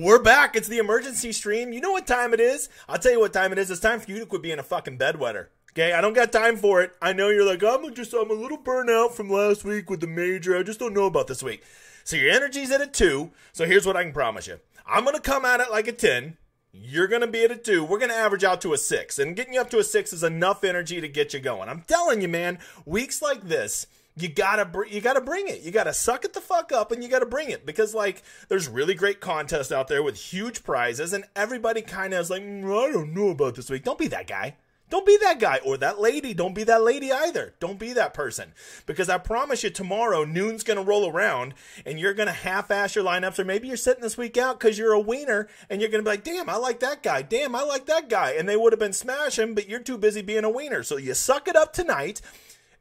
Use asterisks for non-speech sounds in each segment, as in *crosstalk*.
We're back. It's the emergency stream. You know what time it is? I'll tell you what time it is. It's time for you to quit being a fucking bedwetter. Okay, I don't got time for it. I know you're like, I'm just, I'm a little burnout from last week with the major. I just don't know about this week. So your energy's at a two. So here's what I can promise you. I'm gonna come at it like a ten. You're gonna be at a two. We're gonna average out to a six, and getting you up to a six is enough energy to get you going. I'm telling you, man. Weeks like this you gotta br- you gotta bring it. You gotta suck it the fuck up and you gotta bring it because like there's really great contests out there with huge prizes and everybody kind of is like mm, I don't know about this week. Don't be that guy. Don't be that guy or that lady. Don't be that lady either. Don't be that person. Because I promise you, tomorrow, noon's going to roll around and you're going to half ass your lineups, or maybe you're sitting this week out because you're a wiener and you're going to be like, damn, I like that guy. Damn, I like that guy. And they would have been smashing, but you're too busy being a wiener. So you suck it up tonight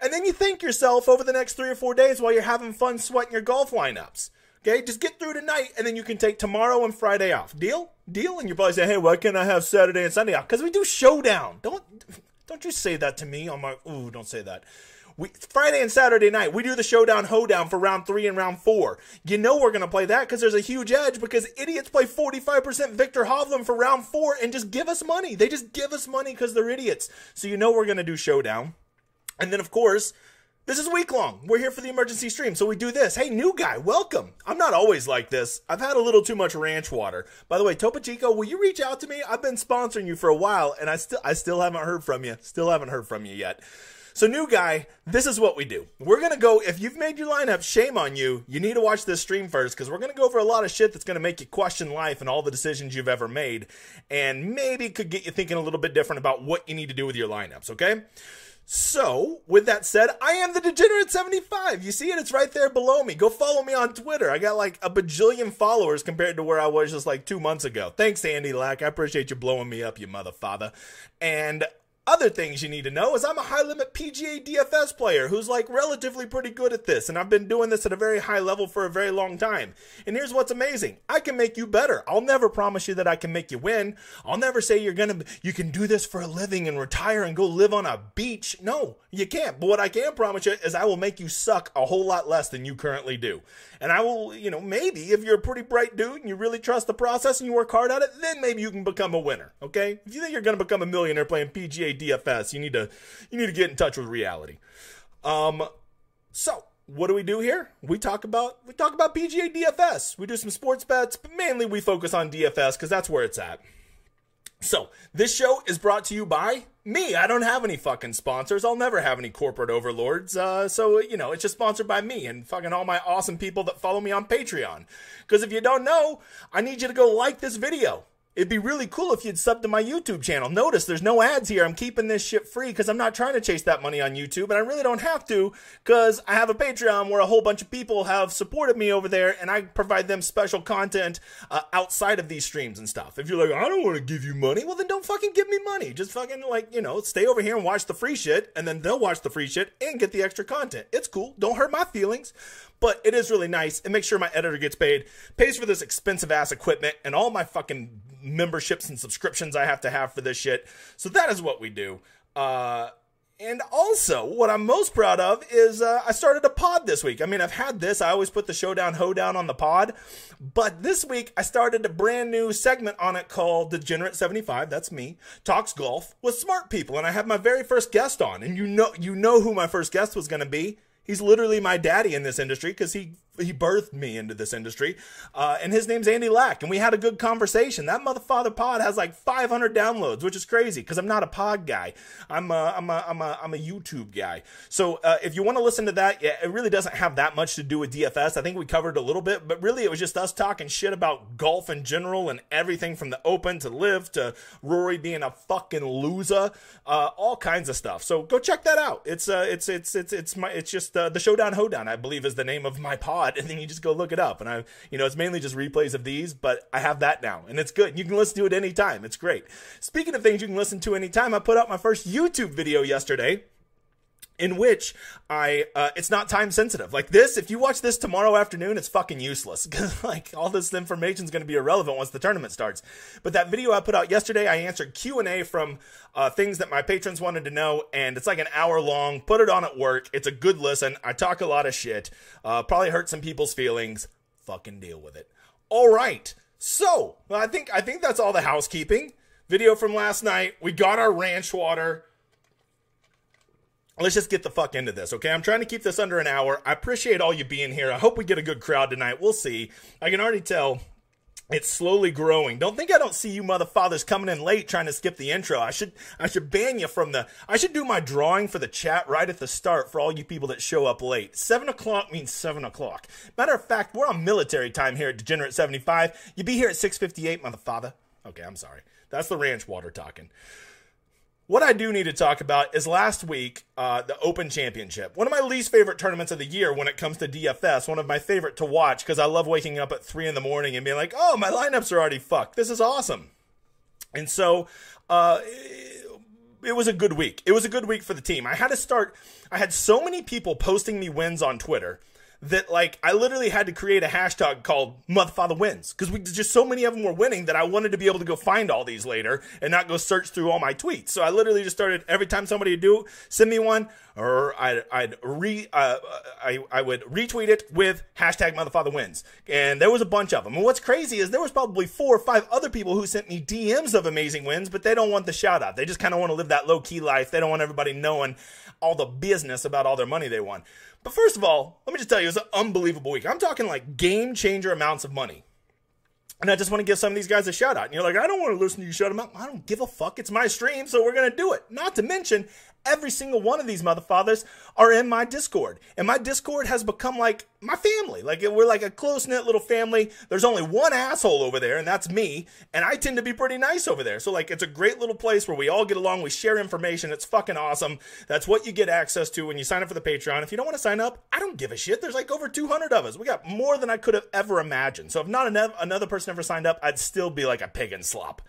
and then you thank yourself over the next three or four days while you're having fun sweating your golf lineups. Okay, just get through tonight, and then you can take tomorrow and Friday off. Deal? Deal? And you're probably saying, "Hey, why can't I have Saturday and Sunday off?" Because we do showdown. Don't don't you say that to me on my. Ooh, don't say that. We, Friday and Saturday night, we do the showdown hoedown for round three and round four. You know we're to play that because there's a huge edge because idiots play 45% Viktor Hovland for round four and just give us money. They just give us money because they're idiots. So you know we're to do showdown. And then, of course, this is week long. We're here for the emergency stream, so we do this. Hey, new guy, welcome. I'm not always like this. I've had a little too much ranch water. By the way, Topo Chico, will you reach out to me? I've been sponsoring you for a while, and I still, I still haven't heard from you. Still haven't heard from you yet. So, new guy, this is what we do. We're gonna go. If you've made your lineup, shame on you. You need to watch this stream first because we're gonna go over a lot of shit that's gonna make you question life and all the decisions you've ever made, and maybe could get you thinking a little bit different about what you need to do with your lineups. Okay. So, with that said, I am the Degenerate 75. You see it? It's right there below me. Go follow me on Twitter. I got like a bajillion followers compared to where I was just like two months ago. Thanks, Andy Lack. I appreciate you blowing me up, you mother father. And other things you need to know is I'm a high limit PGA DFS player who's like relatively pretty good at this, and I've been doing this at a very high level for a very long time. And here's what's amazing I can make you better. I'll never promise you that I can make you win. I'll never say you're gonna, you can do this for a living and retire and go live on a beach. No, you can't. But what I can promise you is I will make you suck a whole lot less than you currently do. And I will, you know, maybe if you're a pretty bright dude and you really trust the process and you work hard at it, then maybe you can become a winner. Okay? If you think you're to become a millionaire playing PGA DFS, you need to you need to get in touch with reality. Um, so what do we do here? We talk about we talk about PGA DFS. We do some sports bets, but mainly we focus on DFS because that's where it's at. So, this show is brought to you by me. I don't have any fucking sponsors. I'll never have any corporate overlords. Uh, so, you know, it's just sponsored by me and fucking all my awesome people that follow me on Patreon. Because if you don't know, I need you to go like this video. It'd be really cool if you'd sub to my YouTube channel. Notice there's no ads here. I'm keeping this shit free because I'm not trying to chase that money on YouTube, and I really don't have to because I have a Patreon where a whole bunch of people have supported me over there, and I provide them special content uh, outside of these streams and stuff. If you're like, I don't want to give you money, well then don't fucking give me money. Just fucking like you know, stay over here and watch the free shit, and then they'll watch the free shit and get the extra content. It's cool. Don't hurt my feelings but it is really nice. It makes sure my editor gets paid, pays for this expensive ass equipment, and all my fucking memberships and subscriptions I have to have for this shit. So that is what we do. Uh, and also, what I'm most proud of is uh, I started a pod this week. I mean, I've had this. I always put the Showdown Hoedown on the pod. But this week, I started a brand new segment on it called Degenerate75. That's me. Talks golf with smart people. And I have my very first guest on. And you know, you know who my first guest was going to be. He's literally my daddy in this industry because he he birthed me into this industry. Uh, and his name's Andy Lack, and we had a good conversation. That motherfather pod has like 500 downloads, which is crazy because I'm not a pod guy. I'm a, I'm a, I'm a, I'm a YouTube guy. So uh, if you want to listen to that, yeah, it really doesn't have that much to do with DFS. I think we covered a little bit, but really it was just us talking shit about golf in general and everything from the Open to Live to Rory being a fucking loser, uh, all kinds of stuff. So go check that out. It's uh, it's it's it's it's my it's just uh, the Showdown Hoedown, I believe, is the name of my pod and then you just go look it up. And I, you know, it's mainly just replays of these, but I have that now, and it's good. You can listen to it anytime. It's great. Speaking of things you can listen to anytime, I put out my first YouTube video yesterday in which I uh, it's not time sensitive. Like this, if you watch this tomorrow afternoon, it's fucking useless *laughs* because like all this information is going to be irrelevant once the tournament starts. But that video I put out yesterday, I answered Q and A from uh, things that my patrons wanted to know, and it's like an hour long. Put it on at work. It's a good listen. I talk a lot of shit. Uh, probably hurt some people's feelings. Fucking deal with it. All right. So I think I think that's all the housekeeping. Video from last night. We got our ranch water. Let's just get the fuck into this, okay? I'm trying to keep this under an hour. I appreciate all you being here. I hope we get a good crowd tonight. We'll see. I can already tell it's slowly growing. Don't think I don't see you motherfathers coming in late trying to skip the intro. I should I should ban you from the I should do my drawing for the chat right at the start for all you people that show up late. Seven o'clock means seven o'clock. Matter of fact, we're on military time here at Degenerate 75. You be here at 658, motherfather. Okay, I'm sorry. That's the ranch water talking. What I do need to talk about is last week, uh, the Open Championship. One of my least favorite tournaments of the year when it comes to DFS. One of my favorite to watch because I love waking up at 3 in the morning and being like, oh, my lineups are already fucked. This is awesome. And so, uh, it was a good week. It was a good week for the team. I had to start, I had so many people posting me wins on Twitter that like I literally had to create a hashtag called Motherfather Wins because we just so many of them were winning that I wanted to be able to go find all these later and not go search through all my tweets. So I literally just started every time somebody would do send me one or I'd, I'd re uh, I I would retweet it with hashtag Motherfather Wins, and there was a bunch of them. And what's crazy is there was probably four or five other people who sent me DMs of amazing wins, but they don't want the shout out. They just kind of want to live that low key life. They don't want everybody knowing all the business about all their money they won. But first of all, let me just tell you, it was an unbelievable week. I'm talking like game changer amounts of money. And I just want to give some of these guys a shout out. And you're like, I don't want to listen to you shout them out. I don't give a fuck. It's my stream, so we're going to do it. Not to mention, every single one of these motherfathers are in my Discord. And my Discord has become like my family. Like we're like a close knit little family. There's only one asshole over there, and that's me. And I tend to be pretty nice over there. So like it's a great little place where we all get along. We share information. It's fucking awesome. That's what you get access to when you sign up for the Patreon. If you don't want to sign up, I don't give a shit. There's like over 200 of us. We got more than I could have ever imagined. So if not another person ever signed up, I'd still be like a pig in slop.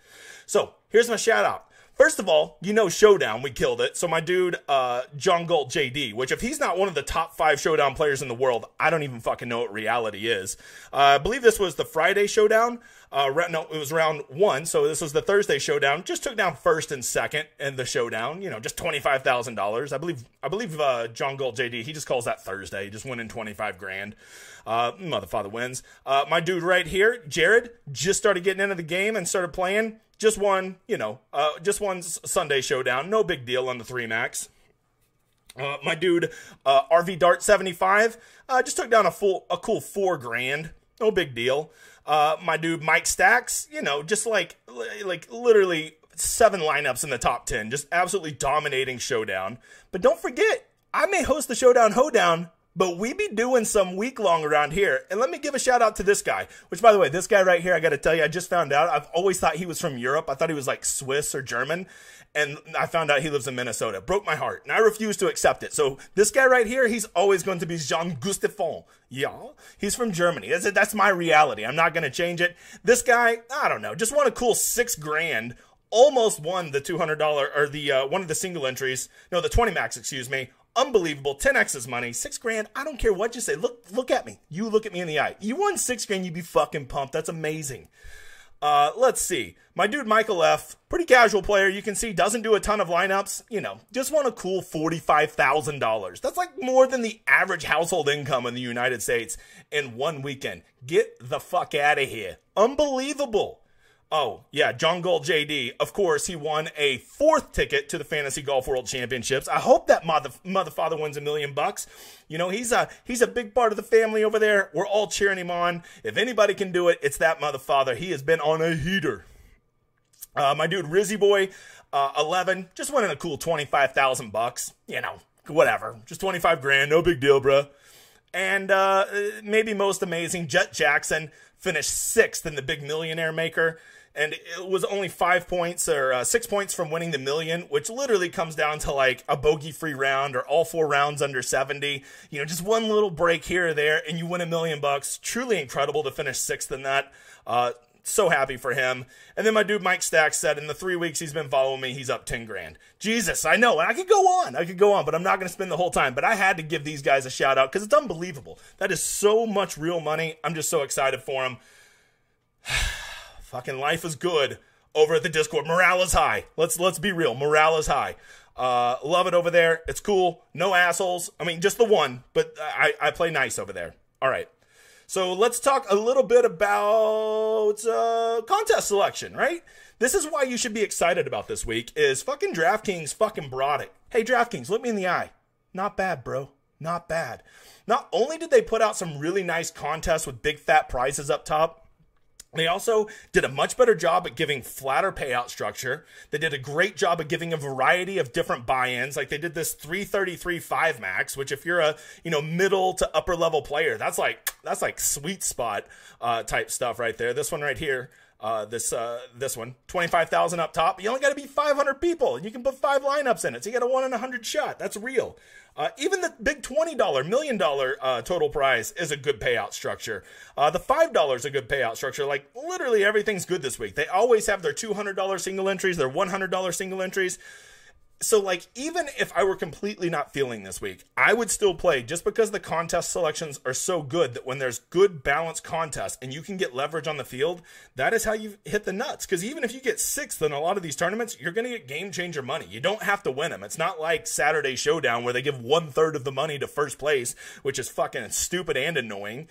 So here's my shout out. First of all, you know Showdown, we killed it. So my dude, uh, John Galt JD, which if he's not one of the top five Showdown players in the world, I don't even fucking know what reality is. Uh, I believe this was the Friday Showdown. Uh, no, it was round one, so this was the Thursday Showdown. Just took down first and second in the Showdown. You know, just twenty five thousand dollars. I believe. I believe uh, John Galt JD. He just calls that Thursday. He just went in twenty five grand. Uh, motherfather wins. Uh, my dude right here, Jared, just started getting into the game and started playing just one, you know, uh, just one Sunday showdown. No big deal on the three max. Uh, my dude, uh, RV Dart 75, uh, just took down a full, a cool four grand. No big deal. Uh, my dude Mike Stacks, you know, just like, like literally seven lineups in the top 10, just absolutely dominating showdown. But don't forget, I may host the Showdown Hoedown but we be doing some week long around here. And let me give a shout out to this guy, which by the way, this guy right here, I got to tell you, I just found out. I've always thought he was from Europe. I thought he was like Swiss or German. And I found out he lives in Minnesota. Broke my heart. And I refuse to accept it. So this guy right here, he's always going to be Jean Gustafon. Yeah. He's from Germany. That's, that's my reality. I'm not going to change it. This guy, I don't know, just won a cool six grand almost won the $200 or the uh, one of the single entries no the 20 max excuse me unbelievable. 10x is money. Six grand. I don't care what you say. Look, look at me. You look at me in the eye. You won six grand. You'd be fucking pumped. That's amazing. Uh, let's see. My dude Michael F, pretty casual player. You can see doesn't do a ton of lineups. You know, just won a cool forty-five thousand dollars. That's like more than the average household income in the United States in one weekend. Get the fuck out of here! Unbelievable. Oh, yeah, John Galt JD. Of course, he won a fourth ticket to the Fantasy Golf World Championships. I hope that mother mother father wins a million bucks. You know, he's a he's a big part of the family over there. We're all cheering him on. If anybody can do it, it's that mother father. He has been on a heater. Uh, my dude Rizzy Boy, uh, 11, just winning a cool 25,000 bucks. You know, whatever. Just 25 grand, no big deal, bro. And uh, maybe most amazing, Jet Jackson finished sixth in the Big Millionaire Maker and it was only five points or uh, six points from winning the million, which literally comes down to like a bogey free round or all four rounds under 70. You know, just one little break here or there, and you win a million bucks. Truly incredible to finish sixth in that. Uh, so happy for him. And then my dude Mike Stack said in the three weeks he's been following me, he's up 10 grand. Jesus, I know. And I could go on. I could go on, but I'm not going to spend the whole time. But I had to give these guys a shout out because it's unbelievable. That is so much real money. I'm just so excited for them. *sighs* fucking life is good over at the Discord. Morale is high. Let's let's be real. Morale is high. Uh, love it over there. It's cool. No assholes. I mean, just the one, but I, I play nice over there. All right. So let's talk a little bit about uh, contest selection, right? This is why you should be excited about this week. Is fucking DraftKings fucking brought it. Hey DraftKings, look me in the eye. Not bad, bro. Not bad. Not only did they put out some really nice contests with big fat prizes up top, they also did a much better job at giving flatter payout structure. They did a great job at giving a variety of different buy-ins. Like they did this 333 5 max, which if you're a, you know, middle to upper level player, that's like that's like sweet spot uh, type stuff right there. This one right here, uh, this uh, this one, 25,000 up top. You only got to be 500 people and you can put five lineups in it. So you got a 1 in a 100 shot. That's real. Uh, even the big $20 million million uh, total prize is a good payout structure. Uh, the $5 is a good payout structure. Like literally everything's good this week. They always have their $200 single entries, their $100 single entries so like even if I were completely not feeling this week, I would still play just because the contest selections are so good that when there's good balanced contests and you can get leverage on the field, that is how you hit the nuts. Because even if you get sixth in a lot of these tournaments, you're going to get game changer money. You don't have to win them. It's not like Saturday Showdown where they give one third of the money to first place, which is fucking stupid and annoying.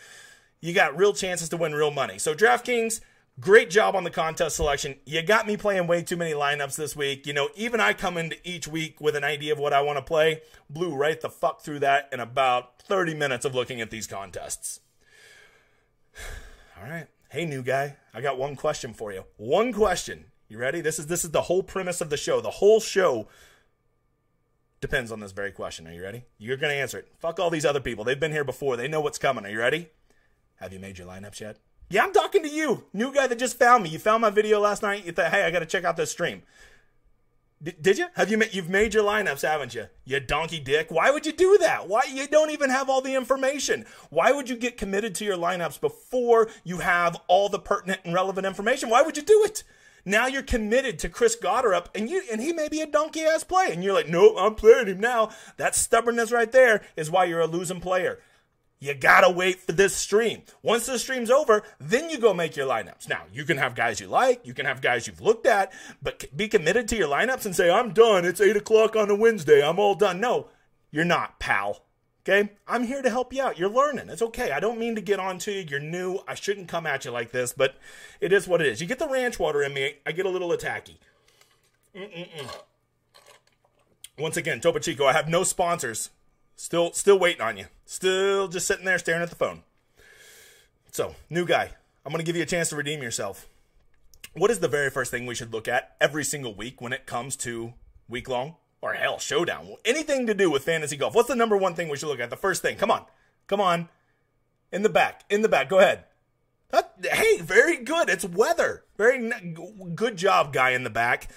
You got real chances to win real money. So DraftKings Great job on the contest selection. You got me playing way too many lineups this week. You know, even I come into each week with an idea of what I want to play. Blew right the fuck through that in about 30 minutes of looking at these contests. *sighs* All right. Hey new guy, I got one question for you. One question. You ready? This is this is the whole premise of the show. The whole show depends on this very question. Are you ready? You're going to answer it. Fuck all these other people. They've been here before. They know what's coming. Are you ready? Have you made your lineups yet? Yeah, I'm talking to you, new guy that just found me. You found my video last night. You thought, hey, I got to check out this stream. D- did you? Have you made? You've made your lineups, haven't you? You donkey dick. Why would you do that? Why you don't even have all the information? Why would you get committed to your lineups before you have all the pertinent and relevant information? Why would you do it? Now you're committed to Chris Gotterup, and you and he may be a donkey ass play, and you're like, nope, I'm playing him now. That stubbornness right there is why you're a losing player. You gotta wait for this stream. Once the stream's over, then you go make your lineups. Now, you can have guys you like, you can have guys you've looked at, but be committed to your lineups and say, I'm done. It's 8 o'clock on a Wednesday. I'm all done. No, you're not, pal. Okay? I'm here to help you out. You're learning. It's okay. I don't mean to get on to you. You're new. I shouldn't come at you like this, but it is what it is. You get the ranch water in me, I get a little attacky. Mm-mm-mm. Once again, Topo Chico, I have no sponsors. Still, still waiting on you. Still just sitting there staring at the phone. So, new guy, I'm going to give you a chance to redeem yourself. What is the very first thing we should look at every single week when it comes to week long or hell showdown? Anything to do with fantasy golf? What's the number one thing we should look at? The first thing. Come on, come on. In the back, in the back. Go ahead. Hey, very good. It's weather. Very good job, guy in the back.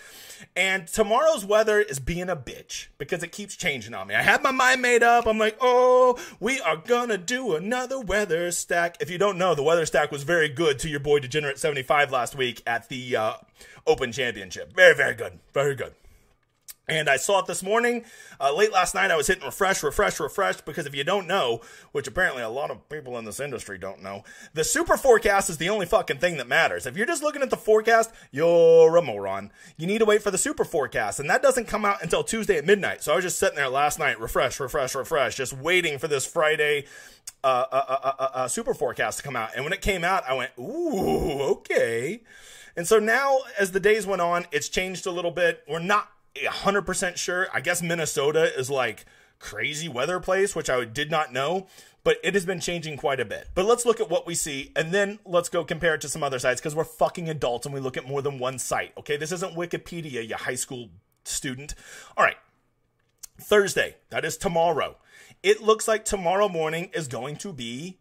And tomorrow's weather is being a bitch because it keeps changing on me. I have my mind made up. I'm like, oh, we are gonna do another weather stack. If you don't know, the weather stack was very good to your boy Degenerate 75 last week at the uh, Open Championship. Very, very good. Very good. And I saw it this morning. Uh, late last night, I was hitting refresh, refresh, refresh because if you don't know, which apparently a lot of people in this industry don't know, the super forecast is the only fucking thing that matters. If you're just looking at the forecast, you're a moron. You need to wait for the super forecast, and that doesn't come out until Tuesday at midnight. So I was just sitting there last night, refresh, refresh, refresh, just waiting for this Friday uh, uh, uh, uh, uh super forecast to come out. And when it came out, I went, ooh, okay. And so now, as the days went on, it's changed a little bit. We're not 100% sure. I guess Minnesota is like crazy weather place, which I did not know, but it has been changing quite a bit. But let's look at what we see and then let's go compare it to some other sites because we're fucking adults and we look at more than one site. Okay, this isn't Wikipedia, you high school student. All right, Thursday, that is tomorrow. It looks like tomorrow morning is going to be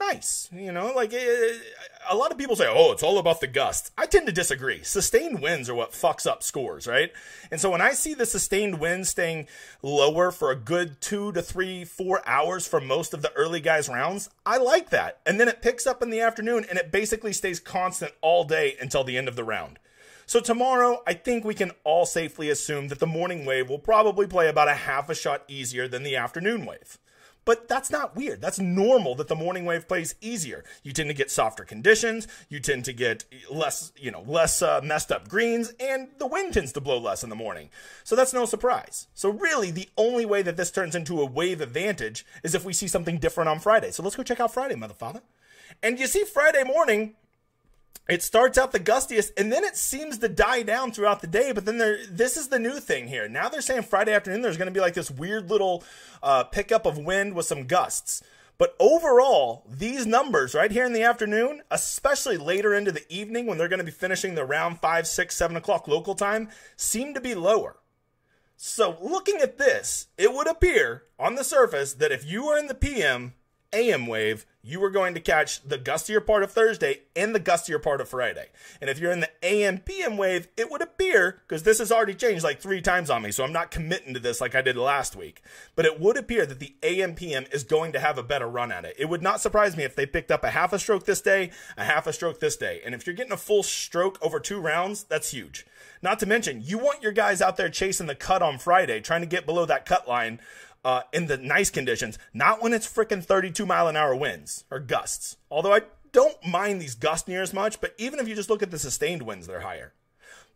nice. You know, like it, a lot of people say, oh, it's all about the gusts. I tend to disagree. Sustained winds are what fucks up scores, right? And so when I see the sustained wind staying lower for a good two to three, four hours for most of the early guys' rounds, I like that. And then it picks up in the afternoon and it basically stays constant all day until the end of the round. So tomorrow, I think we can all safely assume that the morning wave will probably play about a half a shot easier than the afternoon wave. But that's not weird. That's normal that the morning wave plays easier. You tend to get softer conditions. You tend to get less, you know, less uh, messed up greens, and the wind tends to blow less in the morning. So that's no surprise. So really, the only way that this turns into a wave advantage is if we see something different on Friday. So let's go check out Friday, motherfucker. And you see Friday morning, it starts out the gustiest and then it seems to die down throughout the day but then there this is the new thing here. Now they're saying friday afternoon there's going to be like this weird little uh, pickup of wind with some gusts. But overall these numbers right here in the afternoon especially later into the evening when they're going to be finishing the round five six seven o'clock local time seem to be lower. So looking at this it would appear on the surface that if you are in the pm am wave you are going to catch the gustier part of Thursday and the gustier part of Friday. And if you're in the AM PM wave, it would appear, because this has already changed like three times on me, so I'm not committing to this like I did last week, but it would appear that the AM PM is going to have a better run at it. It would not surprise me if they picked up a half a stroke this day, a half a stroke this day. And if you're getting a full stroke over two rounds, that's huge. Not to mention, you want your guys out there chasing the cut on Friday, trying to get below that cut line uh, in the nice conditions, not when it's freaking 32 mile an hour winds or gusts. Although I don't mind these gusts near as much, but even if you just look at the sustained winds, they're higher.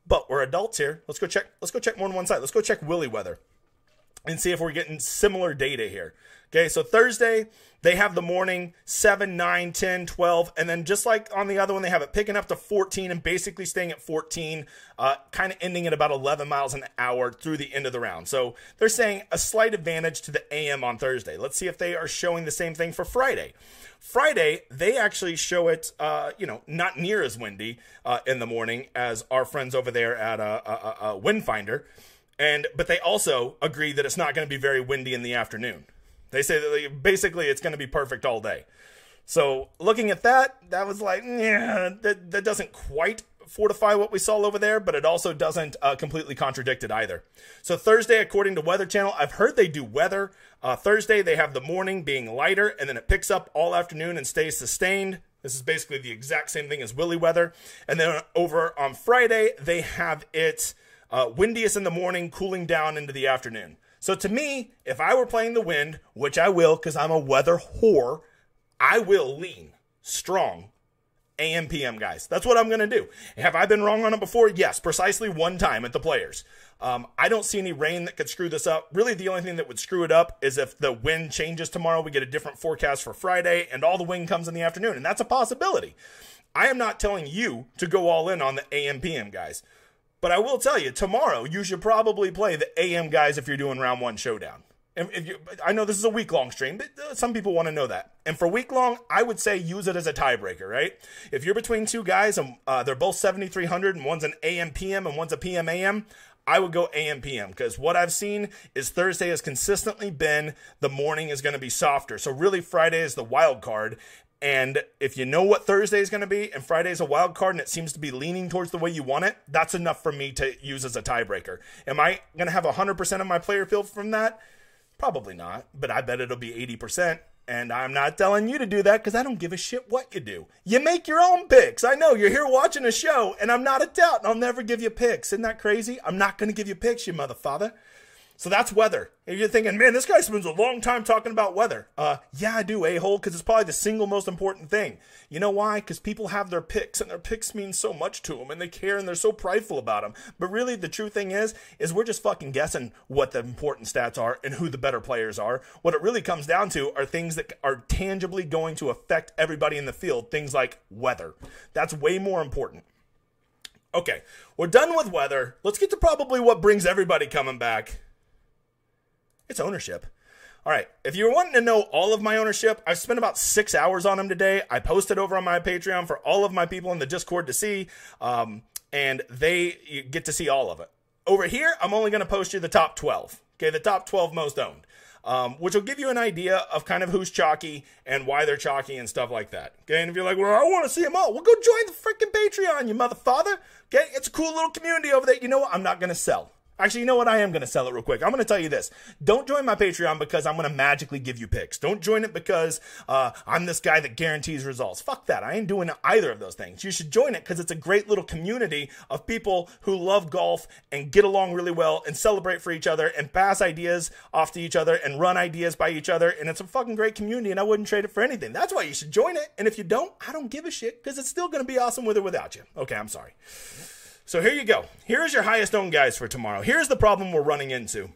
But we're adults here. Let's go check. Let's go check more than one side. Let's go check Willy weather and see if we're getting similar data here. Okay, so Thursday, they have the morning 7, 9, 10, 12, and then just like on the other one, they have it picking up to 14 and basically staying at 14, uh, kind of ending at about 11 miles an hour through the end of the round. So they're saying a slight advantage to the AM on Thursday. Let's see if they are showing the same thing for Friday. Friday, they actually show it, uh, you know, not near as windy uh, in the morning as our friends over there at uh, uh, uh Windfinder. And but they also agree that it's not going to be very windy in the afternoon. They say that basically it's going to be perfect all day. So looking at that, that was like, yeah, that, that doesn't quite fortify what we saw over there, but it also doesn't uh, completely contradict it either. So Thursday, according to Weather Channel, I've heard they do weather. Uh, Thursday, they have the morning being lighter, and then it picks up all afternoon and stays sustained. This is basically the exact same thing as Willy weather. And then over on Friday, they have it uh, windiest in the morning, cooling down into the afternoon. So to me, if I were playing the wind, which I will because I'm a weather whore, I will lean strong AM PM guys. That's what I'm going to do. Have I been wrong on it before? Yes, precisely one time at the players. Um, I don't see any rain that could screw this up. Really, the only thing that would screw it up is if the wind changes tomorrow. We get a different forecast for Friday, and all the wind comes in the afternoon, and that's a possibility. I am not telling you to go all in on the AM PM guys. But I will tell you, tomorrow you should probably play the AM guys if you're doing round one showdown. You, I know this is a week long stream, but uh, some people want to know that. And for week long, I would say use it as a tiebreaker, right? If you're between two guys and uh, they're both 7,300 and one's an AM PM and one's a PM AM, I would go AM PM because what I've seen is Thursday has consistently been the morning is going to be softer. So really Friday is the wild card and if you know what Thursday is going to be and Friday is a wild card and it seems to be leaning towards the way you want it, that's enough for me to use as a tiebreaker. Am I going to have 100% of my player field from that? Probably not, but I bet it'll be 80%. And I'm not telling you to do that because I don't give a shit what you do. You make your own picks. I know you're here watching a show and I'm not a doubt and I'll never give you picks. Isn't that crazy? I'm not going to give you picks, you motherfather. So that's weather. If you're thinking, man, this guy spends a long time talking about weather. Uh, yeah, I do, a hole, because it's probably the single most important thing. You know why? Because people have their picks, and their picks mean so much to them, and they care, and they're so prideful about them. But really, the true thing is, is we're just fucking guessing what the important stats are and who the better players are. What it really comes down to are things that are tangibly going to affect everybody in the field. Things like weather. That's way more important. Okay, we're done with weather. Let's get to probably what brings everybody coming back it's ownership. All right. If you're wanting to know all of my ownership, I've spent about six hours on them today. I posted over on my Patreon for all of my people in the Discord to see, um, and they get to see all of it. Over here, I'm only going to post you the top 12. Okay, the top 12 most owned, um, which will give you an idea of kind of who's chalky and why they're chalky and stuff like that. Okay, and if you're like, well, I want to see them all, well, go join the freaking Patreon, you motherfather. Okay, it's a cool little community over there. You know what? I'm not going to sell. Actually, you know what? I am going to sell it real quick. I'm going to tell you this. Don't join my Patreon because I'm going to magically give you picks. Don't join it because uh, I'm this guy that guarantees results. Fuck that. I ain't doing either of those things. You should join it because it's a great little community of people who love golf and get along really well and celebrate for each other and pass ideas off to each other and run ideas by each other. And it's a fucking great community and I wouldn't trade it for anything. That's why you should join it. And if you don't, I don't give a shit because it's still going to be awesome with or without you. Okay, I'm sorry. So here you go. Here's your highest owned guys for tomorrow. Here's the problem we're running into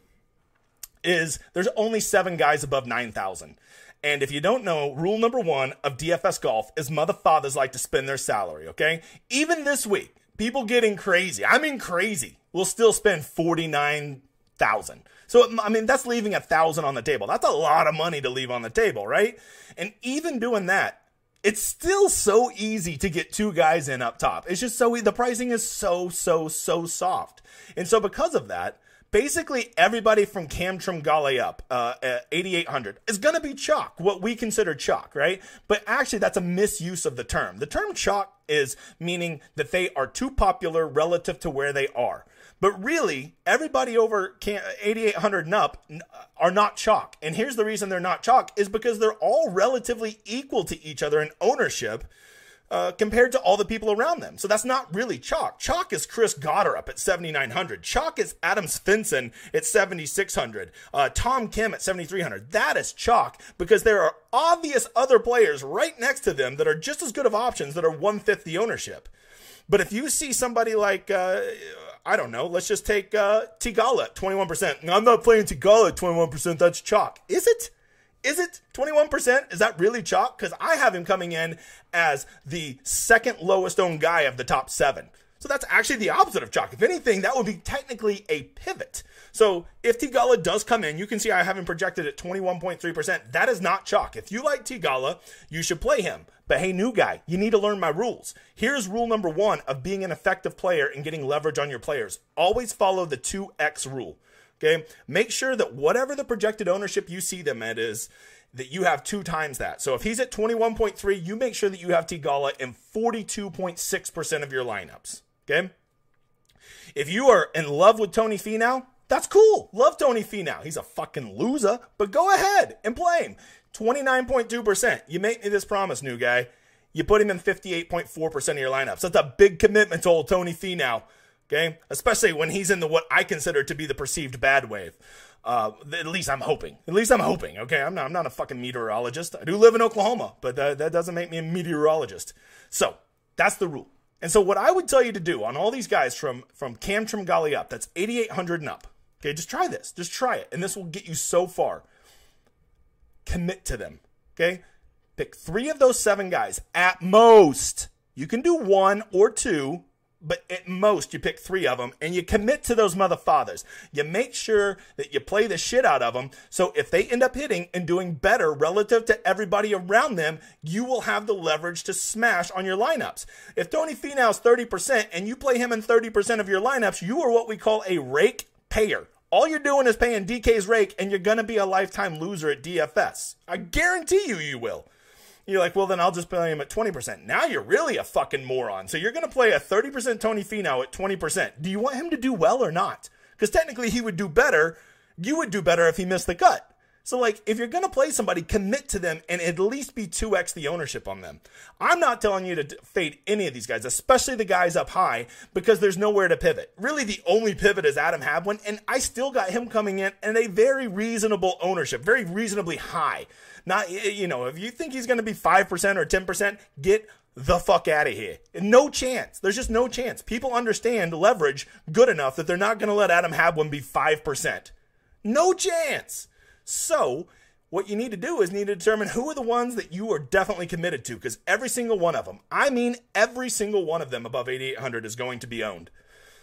is there's only seven guys above 9,000. And if you don't know, rule number one of DFS golf is mother fathers like to spend their salary, okay? Even this week, people getting crazy. I mean crazy. We'll still spend 49,000. So I mean that's leaving a 1000 on the table. That's a lot of money to leave on the table, right? And even doing that, it's still so easy to get two guys in up top. It's just so the pricing is so so so soft. And so because of that, basically everybody from Cam Tringale up, uh, 8,800 is going to be chalk, what we consider chalk, right? But actually, that's a misuse of the term. The term chalk is meaning that they are too popular relative to where they are. But really, everybody over 8,800 and up are not chalk. And here's the reason they're not chalk is because they're all relatively equal to each other in ownership uh, compared to all the people around them. So that's not really chalk. Chalk is Chris Gotterup at 7,900. Chalk is Adam Svensson at 7,600. Uh, Tom Kim at 7,300. That is chalk because there are obvious other players right next to them that are just as good of options that are one fifth the ownership. But if you see somebody like, uh, I don't know, let's just take uh, Theegala at 21%. I'm not playing Theegala at 21%. That's chalk. Is it? Is it 21%? Is that really chalk? Because I have him coming in as the second lowest owned guy of the top seven. So that's actually the opposite of chalk. If anything, that would be technically a pivot. So if Theegala does come in, you can see I haven't projected at 21.3%. That is not chalk. If you like Theegala, you should play him. But hey, new guy, you need to learn my rules. Here's rule number one of being an effective player and getting leverage on your players. Always follow the 2x rule. Okay. Make sure that whatever the projected ownership you see them at is, that you have two times that. So if he's at 21.3, you make sure that you have Theegala in 42.6% of your lineups. Okay. If you are in love with Tony Finau, that's cool. Love Tony Finau. He's a fucking loser, but go ahead and play him. 29.2%. You make me this promise, new guy. You put him in 58.4% of your lineups. That's a big commitment to old Tony Finau. Okay, especially when he's in the what I consider to be the perceived bad wave. Uh, at least I'm hoping. At least I'm hoping. Okay, I'm not. I'm not a fucking meteorologist. I do live in Oklahoma, but that, that doesn't make me a meteorologist. So that's the rule. And so what I would tell you to do on all these guys from from Cam Tringale up, that's 8,800 and up. Okay, just try this. Just try it, and this will get you so far. Commit to them. Okay, pick three of those seven guys at most. You can do one or two but at most you pick three of them and you commit to those mother fathers. You make sure that you play the shit out of them. So if they end up hitting and doing better relative to everybody around them, you will have the leverage to smash on your lineups. If Tony Finau's 30% and you play him in 30% of your lineups, you are what we call a rake payer. All you're doing is paying DK's rake and you're going to be a lifetime loser at DFS. I guarantee you, you will. You're like, well, then I'll just play him at 20%. Now you're really a fucking moron. So you're going to play a 30% Tony Finau at 20%. Do you want him to do well or not? Because technically he would do better. You would do better if he missed the cut. So, like, if you're going to play somebody, commit to them and at least be 2x the ownership on them. I'm not telling you to fade any of these guys, especially the guys up high, because there's nowhere to pivot. Really, the only pivot is Adam Hadwin, and I still got him coming in and a very reasonable ownership, very reasonably high. Not, you know, if you think he's going to be 5% or 10%, get the fuck out of here. No chance. There's just no chance. People understand leverage good enough that they're not going to let Adam Hadwin be 5%. No chance. So, what you need to do is need to determine who are the ones that you are definitely committed to because every single one of them, I mean every single one of them above 8800 is going to be owned.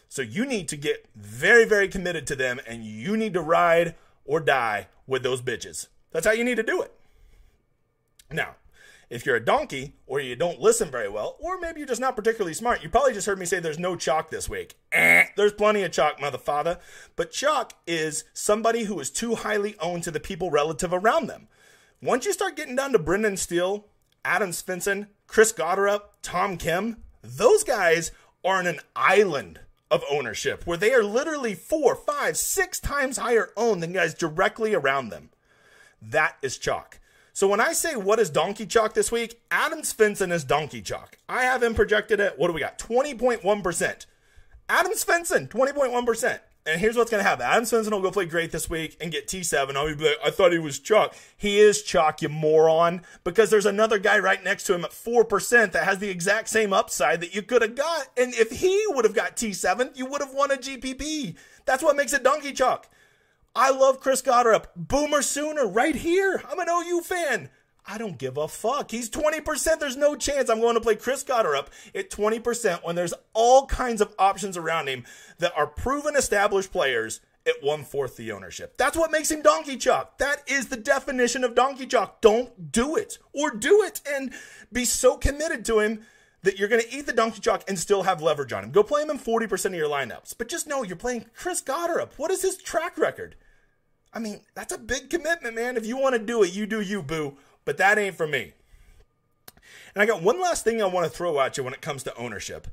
So you need to get very very committed to them and you need to ride or die with those bitches. That's how you need to do it. Now, if you're a donkey or you don't listen very well, or maybe you're just not particularly smart, you probably just heard me say there's no chalk this week. Eh, there's plenty of chalk, motherfather. But chalk is somebody who is too highly owned to the people relative around them. Once you start getting down to Brendan Steele, Adam Svensson, Chris Gotterup, Tom Kim, those guys are on an island of ownership where they are literally four, five, six times higher owned than guys directly around them. That is chalk. So when I say what is donkey chalk this week, Adam Svensson is donkey chalk. I have him projected at what do we got? 20.1%. Adam Svensson, 20.1%. And here's what's going to happen. Adam Svensson will go play great this week and get T7. I'll be like, I thought he was chalk. He is chalk, you moron. Because there's another guy right next to him at 4% that has the exact same upside that you could have got. And if he would have got T7, you would have won a GPP. That's what makes it donkey chalk. I love Chris Gotterup. Boomer Sooner right here. I'm an OU fan. I don't give a fuck. He's 20%. There's no chance I'm going to play Chris Gotterup at 20% when there's all kinds of options around him that are proven established players at one fourth the ownership. That's what makes him donkey chalk. That is the definition of donkey chalk. Don't do it or do it and be so committed to him that you're going to eat the donkey chalk and still have leverage on him. Go play him in 40% of your lineups. But just know you're playing Chris Gotterup. What is his track record? I mean, that's a big commitment, man. If you want to do it, you do you, boo. But that ain't for me. And I got one last thing I want to throw at you when it comes to ownership.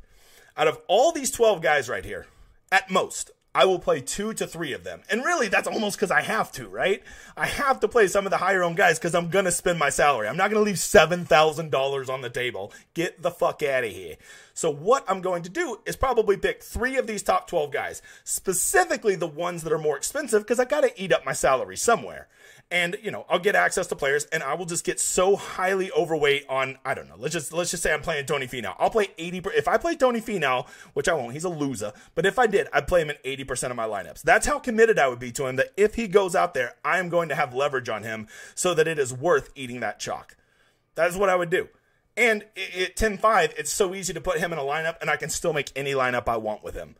Out of all these 12 guys right here, at most, I will play two to three of them. And really, that's almost because I have to, right? I have to play some of the higher owned guys because I'm going to spend my salary. I'm not going to leave $7,000 on the table. Get the fuck out of here. So, what I'm going to do is probably pick three of these top 12 guys, specifically the ones that are more expensive because I got to eat up my salary somewhere and you know I'll get access to players, and I will just get so highly overweight on I don't know. Let's just let's just say I'm playing Tony Finau. I'll play eighty. If I play Tony Finau, which I won't, he's a loser. But if I did, I'd play him in eighty percent of my lineups. That's how committed I would be to him. That if he goes out there, I am going to have leverage on him, so that it is worth eating that chalk. That is what I would do. And at 10-5, it's so easy to put him in a lineup, and I can still make any lineup I want with him.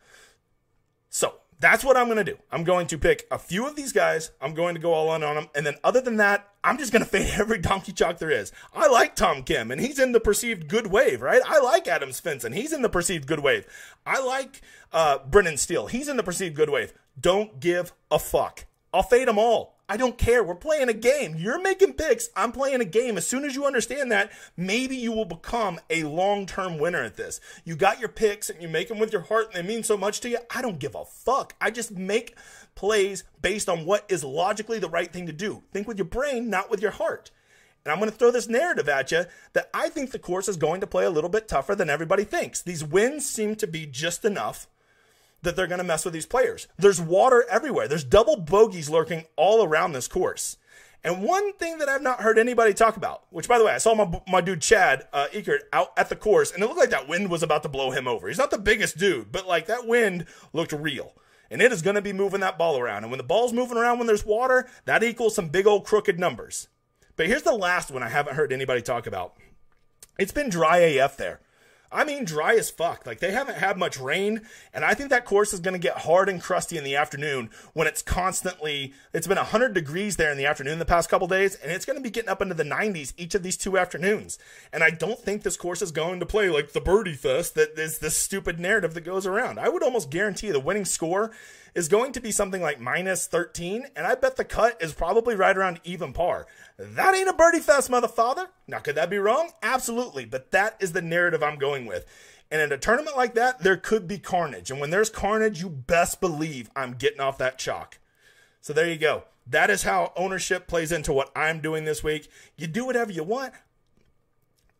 So that's what I'm going to do. I'm going to pick a few of these guys. I'm going to go all in on them. And then other than that, I'm just going *laughs* to fade every donkey chalk there is. I like Tom Kim and he's in the perceived good wave, right? I like Adam Svensson. He's in the perceived good wave. I like uh, Brendan Steele. He's in the perceived good wave. Don't give a fuck. I'll fade them all. I don't care. We're playing a game. You're making picks. I'm playing a game. As soon as you understand that, maybe you will become a long term winner at this. You got your picks and you make them with your heart and they mean so much to you. I don't give a fuck. I just make plays based on what is logically the right thing to do. Think with your brain, not with your heart. And I'm going to throw this narrative at you that I think the course is going to play a little bit tougher than everybody thinks. These wins seem to be just enough that they're going to mess with these players. There's water everywhere. There's double bogeys lurking all around this course. And one thing that I've not heard anybody talk about, which by the way, I saw my, my dude Chad uh, Eckert out at the course, and it looked like that wind was about to blow him over. He's not the biggest dude, but like that wind looked real. And it is going to be moving that ball around. And when the ball's moving around when there's water, that equals some big old crooked numbers. But here's the last one I haven't heard anybody talk about. It's been dry AF there. I mean, dry as fuck. Like they haven't had much rain, and I think that course is going to get hard and crusty in the afternoon when it's constantly. It's been 100 degrees there in the afternoon the past couple days, and it's going to be getting up into the 90s each of these two afternoons. And I don't think this course is going to play like the birdie fest that is this stupid narrative that goes around. I would almost guarantee the winning score is going to be something like minus 13, and I bet the cut is probably right around even par. That ain't a birdie fest, motherfather. Now, could that be wrong? Absolutely, but that is the narrative I'm going with. And in a tournament like that, there could be carnage. And when there's carnage, you best believe I'm getting off that chalk. So there you go. That is how ownership plays into what I'm doing this week. You do whatever you want.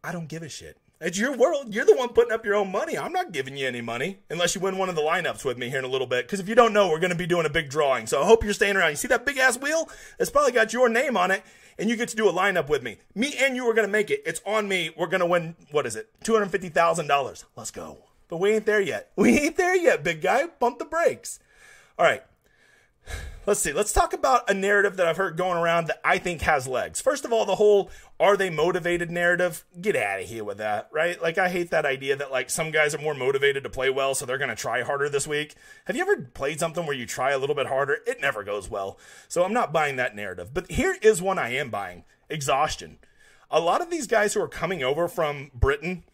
I don't give a shit. It's your world. You're the one putting up your own money. I'm not giving you any money unless you win one of the lineups with me here in a little bit. Because if you don't know, we're going to be doing a big drawing. So I hope you're staying around. You see that big ass wheel? It's probably got your name on it, and you get to do a lineup with me. Me and you are going to make it. It's on me. We're going to win, what is it? $250,000. Let's go. But we ain't there yet. *laughs* We ain't there yet, big guy. Bump the brakes. All right let's see. Let's talk about a narrative that I've heard going around that I think has legs. First of all, the whole are they motivated narrative. Get out of here with that, right? Like I hate that idea that like some guys are more motivated to play well, so they're going to try harder this week. Have you ever played something where you try a little bit harder? It never goes well. So I'm not buying that narrative. But here is one I am buying. Exhaustion. A lot of these guys who are coming over from Britain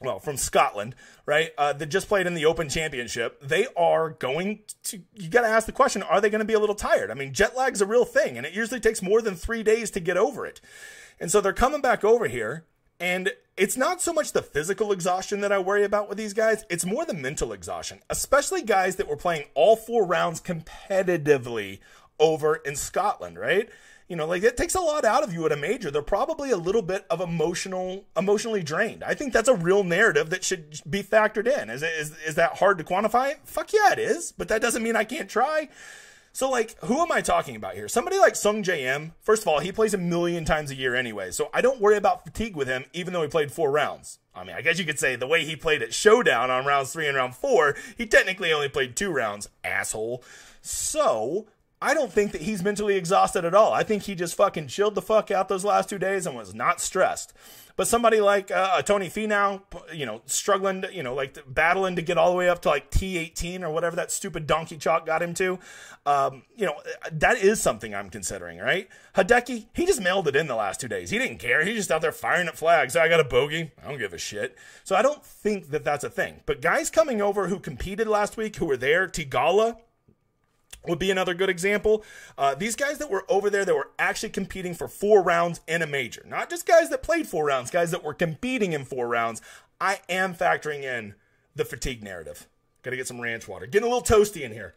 well, from Scotland, right? Uh, that just played in the Open Championship. They are going to. You got to ask the question: Are they going to be a little tired? I mean, jet lag is a real thing, and it usually takes more than three days to get over it. And so they're coming back over here, and it's not so much the physical exhaustion that I worry about with these guys. It's more the mental exhaustion, especially guys that were playing all four rounds competitively over in Scotland, right? You know like it takes a lot out of you at a major. They're probably a little bit of emotional emotionally drained. I think that's a real narrative that should be factored in. Is, is, is that hard to quantify? Fuck yeah it is but that doesn't mean i can't try. So like who am i talking about here? Somebody like Sungjae Im first of all he plays a million times a year anyway so i don't worry about fatigue with him even though he played four rounds. I mean, I guess you could say the way he played at Showdown on rounds three and round four, he technically only played two rounds, asshole. So, I don't think that he's mentally exhausted at all. I think he just fucking chilled the fuck out those last two days and was not stressed. But somebody like uh, Tony Finau, you know, struggling, to, you know, like battling to get all the way up to like T18 or whatever that stupid donkey chalk got him to, um, you know, that is something I'm considering, right? Hideki, he just mailed it in the last two days. He didn't care. He just out there firing at flags. I got a bogey. I don't give a shit. So I don't think that that's a thing. But guys coming over who competed last week, who were there, Theegala, would be another good example. Uh, these guys that were over there that were actually competing for four rounds in a major, not just guys that played four rounds, guys that were competing in four rounds. I am factoring in the fatigue narrative. Got to get some ranch water. Getting a little toasty in here.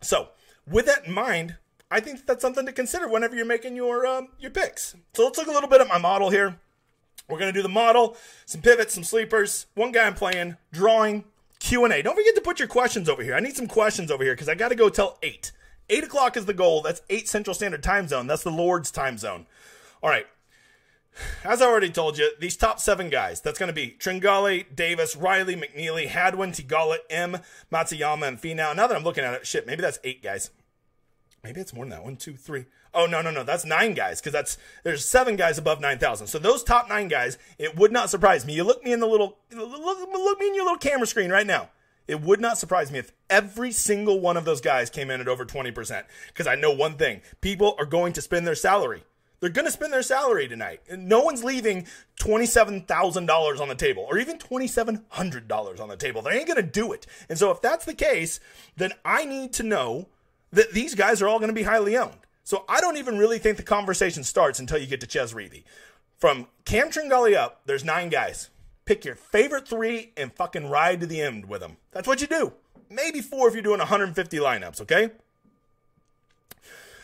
So, with that in mind, I think that's something to consider whenever you're making your um, your picks. So let's look a little bit at my model here. We're gonna do the model, some pivots, some sleepers. One guy I'm playing, drawing, Q&A. Don't forget to put your questions over here. I need some questions over here because I got to go till 8. 8 o'clock is the goal. That's 8 Central Standard Time Zone. That's the Lord's time zone. All right. As I already told you, these top seven guys, that's going to be Tringale, Davis, Riley, McNealy, Hadwin, Theegala, M, Matsuyama, and Finau. Now that I'm looking at it, shit, maybe that's eight guys. Maybe it's more than that. One, two, three. Oh no, no, no. That's nine guys because that's there's seven guys above nine thousand. So those top nine guys, it would not surprise me. You look me in the little look, look me in your little camera screen right now. It would not surprise me if every single one of those guys came in at over 20%. Because I know one thing people are going to spend their salary. They're going to spend their salary tonight. And no one's leaving $27,000 on the table or even $2,700 on the table. They ain't going to do it. And so, if that's the case, then I need to know that these guys are all going to be highly owned. So I don't even really think the conversation starts until you get to Chez Reavie. From Cam Tringale up, there's nine guys. Pick your favorite three and fucking ride to the end with them. That's what you do. Maybe four if you're doing 150 lineups, okay?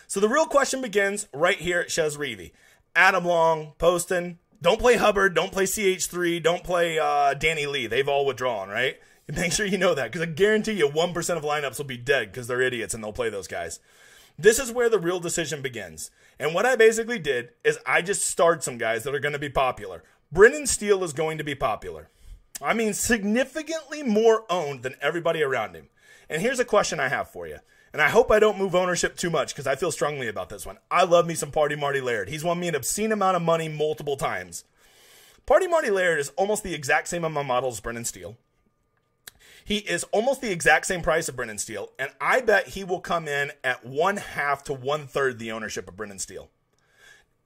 So the real question begins right here at Chez Reavie. Adam Long, Poston, don't play Hubbard, don't play CH3, don't play uh, Danny Lee. They've all withdrawn, right? *laughs* Make sure you know that because I guarantee you 1% of lineups will be dead because they're idiots and they'll play those guys. This is where the real decision begins. And what I basically did is I just starred some guys that are going to be popular. Brendan Steele is going to be popular. I mean, significantly more owned than everybody around him. And here's a question I have for you. And I hope I don't move ownership too much because I feel strongly about this one. I love me some Party Marty Laird. He's won me an obscene amount of money multiple times. Party Marty Laird is almost the exact same on my model as Brendan Steele. He is almost the exact same price of Brendan Steele, and I bet he will come in at one half to one third the ownership of Brendan Steele.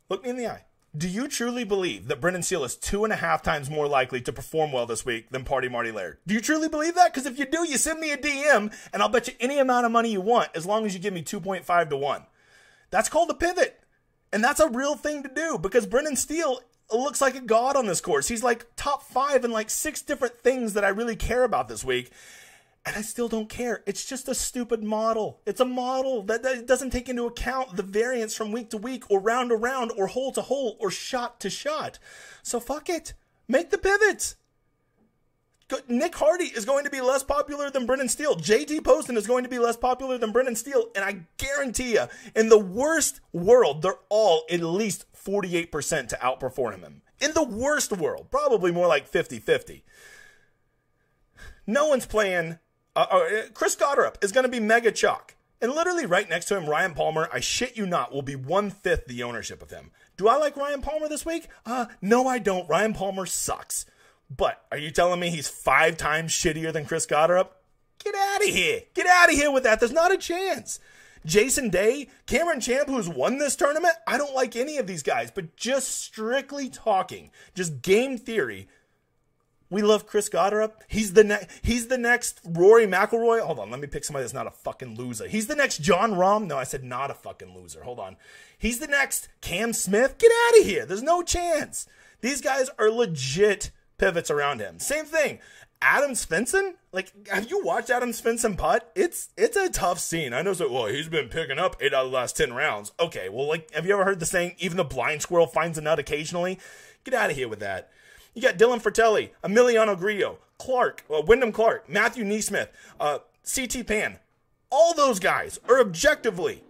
Look me in the eye. Do you truly believe that Brendan Steele is two and a half times more likely to perform well this week than Party Marty Laird? Do you truly believe that? Because if you do, you send me a DM and I'll bet you any amount of money you want as long as you give me 2.5 to 1. That's called a pivot. And that's a real thing to do because Brendan Steele looks like a god on this course. He's like top five in like six different things that I really care about this week. And I still don't care. It's just a stupid model. It's a model that, that doesn't take into account the variance from week to week or round to round or hole to hole or shot to shot. So fuck it. Make the pivots. Nick Hardy is going to be less popular than Brendan Steele. JT Poston is going to be less popular than Brendan Steele. And I guarantee you, in the worst world, they're all at least 48% to outperform him. In the worst world, probably more like 50 50. No one's playing. Uh, uh, Chris Gotterup is going to be mega chalk. And literally right next to him, Ryan Palmer, I shit you not, will be one fifth the ownership of him. Do I like Ryan Palmer this week? Uh, no, I don't. Ryan Palmer sucks. But are you telling me he's five times shittier than Chris Gotterup? Get out of here. Get out of here with that. There's not a chance. Jason Day, Cameron Champ, who's won this tournament. I don't like any of these guys, but just strictly talking, just game theory. We love Chris Gotterup. He's the next. He's the next Rory McIlroy. Hold on, let me pick somebody that's not a fucking loser. He's the next Jon Rahm. No, I said not a fucking loser. Hold on. He's the next Cam Smith. Get out of here. There's no chance. These guys are legit pivots around him. Same thing. Adam Svensson, like, have you watched Adam Svensson putt? It's it's a tough scene. I know. So, well, he's been picking up eight out of the last ten rounds. Okay, well, like, have you ever heard the saying, "Even the blind squirrel finds a nut occasionally"? Get out of here with that. You got Dylan Frittelli, Emiliano Grillo, Clark, uh, Wyndham Clark, Matthew NeSmith, uh, CT Pan. All those guys are objectively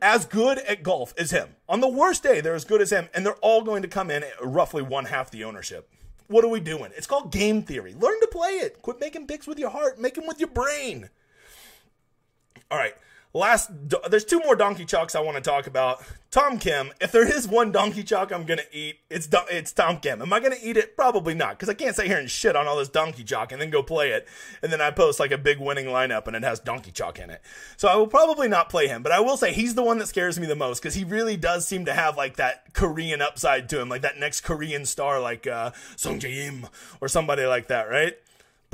as good at golf as him. On the worst day, they're as good as him, and they're all going to come in at roughly one half the ownership. What are we doing? It's called game theory. Learn to play it. Quit making picks with your heart. Make them with your brain. All right. Last there's two more donkey chalks I want to talk about. Tom Kim. If there is one donkey chalk I'm gonna eat, it's it's Tom Kim. Am I gonna eat it? Probably not, because I can't sit here and shit on all this donkey chalk and then go play it, and then I post like a big winning lineup and it has donkey chalk in it. So I will probably not play him, but I will say he's the one that scares me the most because he really does seem to have like that Korean upside to him, like that next Korean star, like uh, Sungjae Im or somebody like that, right?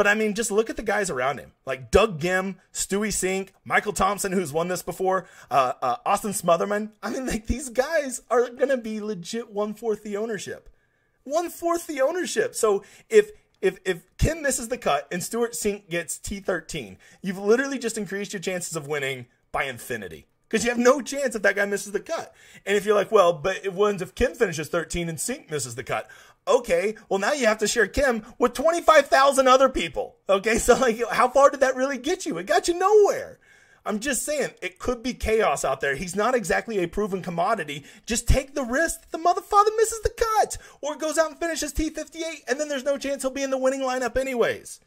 But I mean, just look at the guys around him, like Doug Ghim, Stewie Cink, Michael Thompson, who's won this before, uh, uh, Austin Smotherman. I mean, like these guys are gonna be legit one fourth the ownership, one fourth the ownership. So if if if Kim misses the cut and Stewart Cink gets T thirteen, you've literally just increased your chances of winning by infinity because you have no chance if that guy misses the cut. And if you're like, well, but it wins if Kim finishes 13 and Cink misses the cut. Okay, well now you have to share Kim with 25,000 other people. Okay, *laughs* so like how far did that really get you? It got you nowhere. I'm just saying it could be chaos out there. He's not exactly a proven commodity. Just take the risk the motherfucker misses the cut or goes out and finishes T58 and then there's no chance he'll be in the winning lineup anyways.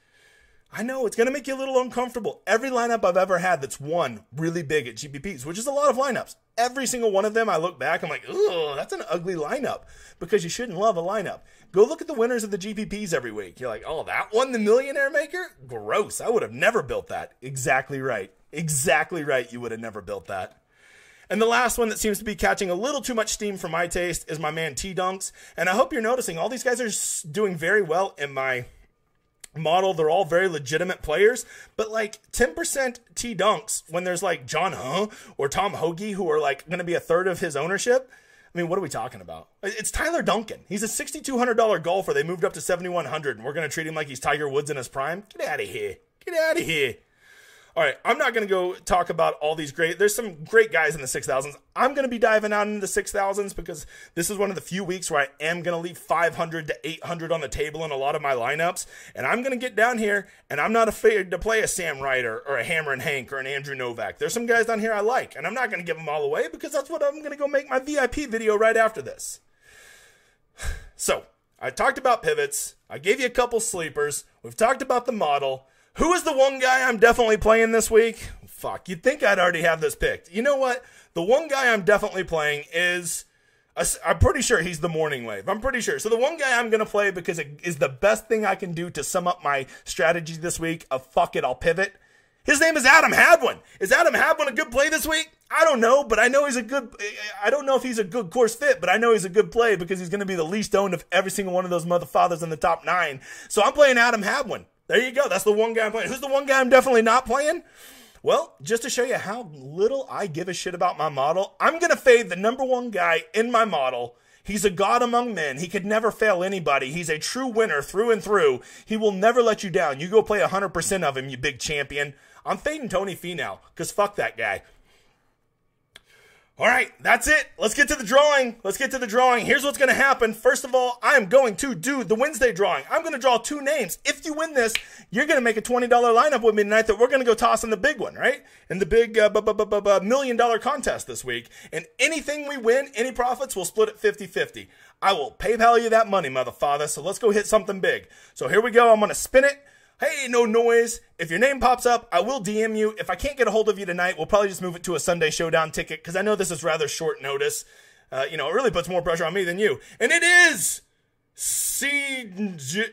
I know it's going to make you a little uncomfortable. Every lineup I've ever had that's won really big at GPPs, which is a lot of lineups. Every single one of them, I look back, I'm like, ugh, that's an ugly lineup because you shouldn't love a lineup. Go look at the winners of the GPPs every week. You're like, oh, that one, the Millionaire Maker? Gross. I would have never built that. Exactly right. Exactly right. You would have never built that. And the last one that seems to be catching a little too much steam for my taste is my man T Dunks. And I hope you're noticing all these guys are doing very well in my model. They're all very legitimate players, but like 10% T dunks when there's like John Huh or Tom Hoge who are like going to be a third of his ownership. I mean, what are we talking about? It's Tyler Duncan. He's a $6,200 golfer. They moved up to 7,100 and we're going to treat him like he's Tiger Woods in his prime. Get out of here. Get out of here. All right, I'm not going to go talk about all these great. There's some great guys in the 6000s. I'm going to be diving out into the 6000s because this is one of the few weeks where I am going to leave 500 to 800 on the table in a lot of my lineups. And I'm going to get down here and I'm not afraid to play a Sam Ryder or a Hammer and Hank or an Andrew Novak. There's some guys down here I like, and I'm not going to give them all away because that's what I'm going to go make my VIP video right after this. *sighs* So, I talked about pivots. I gave you a couple sleepers. We've talked about the model. Who is the one guy I'm definitely playing this week? Fuck, you'd think I'd already have this picked. You know what? The one guy I'm definitely playing is. I'm pretty sure he's the morning wave. I'm pretty sure. So the one guy I'm going to play because it is the best thing I can do to sum up my strategy this week of fuck it, I'll pivot. His name is Adam Hadwin. Is Adam Hadwin a good play this week? I don't know, but I know he's a good. I don't know if he's a good course fit, but I know he's a good play because he's going to be the least owned of every single one of those motherfathers in the top nine. So I'm playing Adam Hadwin. There you go. That's the one guy I'm playing. Who's the one guy I'm definitely not playing? Well, just to show you how little I give a shit about my model, I'm going to fade the number one guy in my model. He's a god among men. He could never fail anybody. He's a true winner through and through. He will never let you down. You go play 100% of him, you big champion. I'm fading Tony Finau because fuck that guy. All right, that's it. Let's get to the drawing. Let's get to the drawing. Here's what's going to happen. First of all, I am going to do the Wednesday drawing. I'm going to draw two names. If you win this, you're going to make a $20 lineup with me tonight that we're going to go toss in the big one, right? In the big uh, million dollar contest this week. And anything we win, any profits, we'll split it 50 50. I will PayPal you that money, mother father. So let's go hit something big. So here we go. I'm going to spin it. Hey, no noise. If your name pops up, I will DM you. If I can't get a hold of you tonight, we'll probably just move it to a Sunday Showdown ticket because I know this is rather short notice. Uh, you know, it really puts more pressure on me than you. And it is C.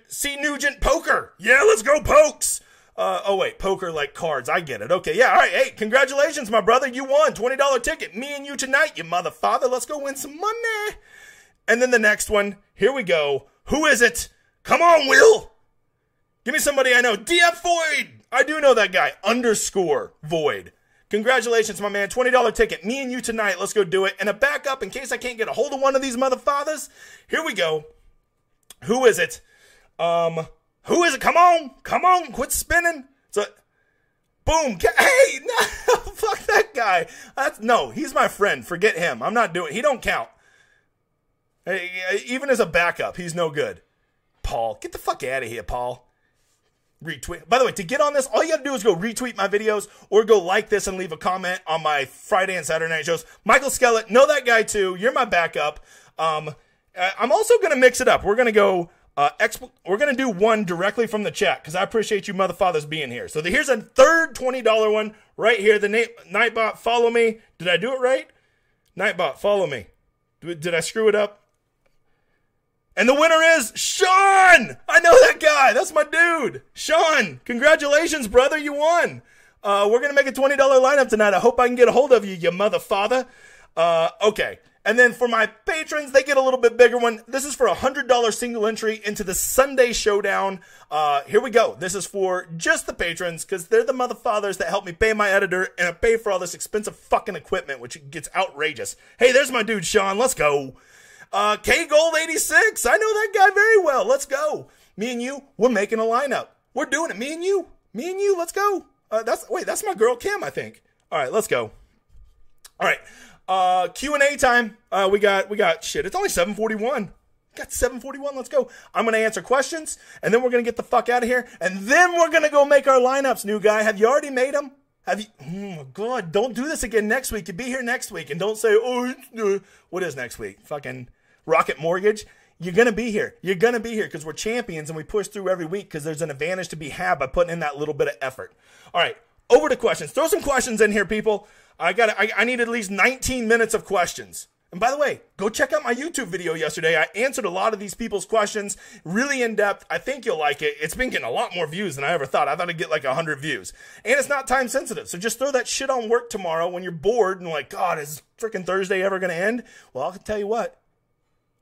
C. Nugent Poker. Yeah, let's go, pokes. Uh, oh wait, poker like cards. I get it. Okay, yeah. All right. Hey, congratulations, my brother. You won twenty dollar ticket. Me and you tonight, you mother father. Let's go win some money. And then the next one. Here we go. Who is it? Come on, Will. Give me somebody I know. DF Void. I do know that guy. Underscore Void. Congratulations, my man. $20 ticket. Me and you tonight. Let's go do it. And a backup in case I can't get a hold of one of these motherfathers. Here we go. Who is it? Um, who is it? Come on. Come on. Quit spinning. So, boom. *laughs* Hey, no, *laughs* fuck that guy. That's no, he's my friend. Forget him. I'm not doing He don't count. Hey, even as a backup, he's no good. Paul, get the fuck out of here, Paul retweet. By the way, to get on this, all you got to do is go retweet my videos or go like this and leave a comment on my Friday and Saturday night shows. Michael Skellett, know that guy too. You're my backup. Um, I'm also going to mix it up. We're going to go Uh, exp- we're gonna do one directly from the chat because I appreciate you motherfathers being here. So the, here's a third twenty dollar one right here. The na- Nightbot, follow me. Did I do it right? Nightbot, follow me. Did I screw it up? And the winner is Sean. I know that guy. That's my dude. Sean, congratulations, brother. You won. Uh, we're going to make a $20 lineup tonight. I hope I can get a hold of you, you mother father. Uh, okay. And then for my patrons, they get a little bit bigger one. This is for a $100 single entry into the Sunday Showdown. Uh, here we go. This is for just the patrons because they're the mother fathers that help me pay my editor and I pay for all this expensive fucking equipment, which gets outrageous. Hey, there's my dude, Sean. Let's go. Uh, K Gold 86. I know that guy very well. Let's go. Me and you, we're making a lineup. We're doing it. Me and you. Me and you. Let's go. Uh, that's wait, that's my girl Kim, I think. All right, let's go. All right. Uh, Q and A time. Uh, we got we got shit. It's only seven forty one. Got seven forty one. Let's go. I'm gonna answer questions, and then we're gonna get the fuck out of here, and then we're gonna go make our lineups. New guy, have you already made them? Have you? Oh God! Don't do this again next week. You'll be here next week, and don't say, "Oh, uh, what is next week?" Fucking Rocket Mortgage. You're gonna be here. You're gonna be here because we're champions and we push through every week because there's an advantage to be had by putting in that little bit of effort. All right, over to questions. Throw some questions in here, people. I got. I, I need at least 19 minutes of questions. And by the way, go check out my YouTube video yesterday. I answered a lot of these people's questions, really in depth. I think you'll like it. It's been getting a lot more views than I ever thought. I thought I'd get like 100 views. And it's not time sensitive. So just throw that shit on work tomorrow when you're bored and like, God, is freaking Thursday ever going to end? Well, I'll tell you what.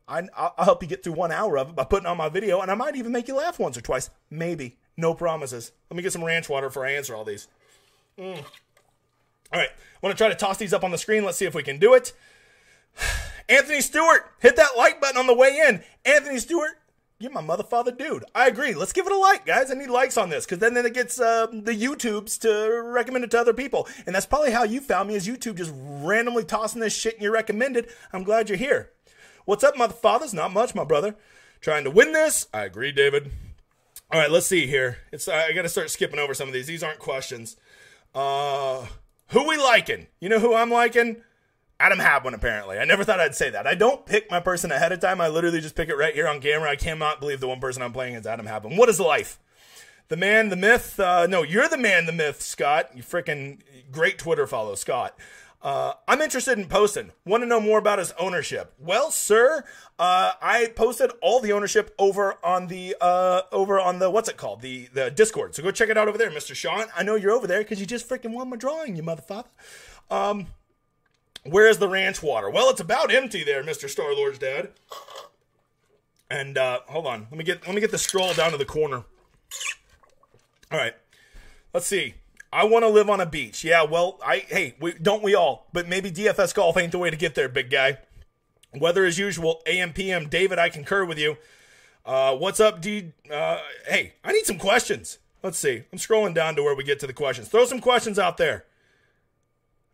I, will help you get through one hour of it by putting on my video, and I might even make you laugh once or twice. Maybe. No promises. Let me get some ranch water before I answer all these. Mm. All right. I want to try to toss these up on the screen. Let's see if we can do it. *sighs* Anthony Stewart, hit that like button on the way in. Anthony Stewart, you're my mother father dude. I agree. Let's give it a like, guys. I need likes on this because then, then it gets uh, the YouTubes to recommend it to other people. And that's probably how you found me is YouTube just randomly tossing this shit and you're recommended. I'm glad you're here. What's up, mother fathers? Not much, my brother. Trying to win this. I agree, David. All right, let's see here. It's I got to start skipping over some of these. These aren't questions. Uh, who we liking? You know who I'm liking? Adam Hadwin, apparently. I never thought I'd say that. I don't pick my person ahead of time. I literally just pick it right here on camera. I cannot believe the one person I'm playing is Adam Hadwin. What is life? The man, the myth. Uh, no, you're the man, the myth, Scott. You freaking great Twitter follow, Scott. Uh, I'm interested in posting. Want to know more about his ownership? Well, sir, uh, I posted all the ownership over on the uh, over on the what's it called the the Discord. So go check it out over there, Mr. Sean. I know you're over there because you just freaking won my drawing, you motherfucker. Um, where's the ranch water? Well, it's about empty there, Mr. Star Lord's dad. And uh, hold on, let me get let me get the stroll down to the corner. All right, let's see. I want to live on a beach. Yeah, well, I hey, we, don't we all? But maybe DFS golf ain't the way to get there, big guy. Weather as usual, AM PM. David, I concur with you. Uh, what's up, D? Uh, hey, I need some questions. Let's see. I'm scrolling down to where we get to the questions. Throw some questions out there.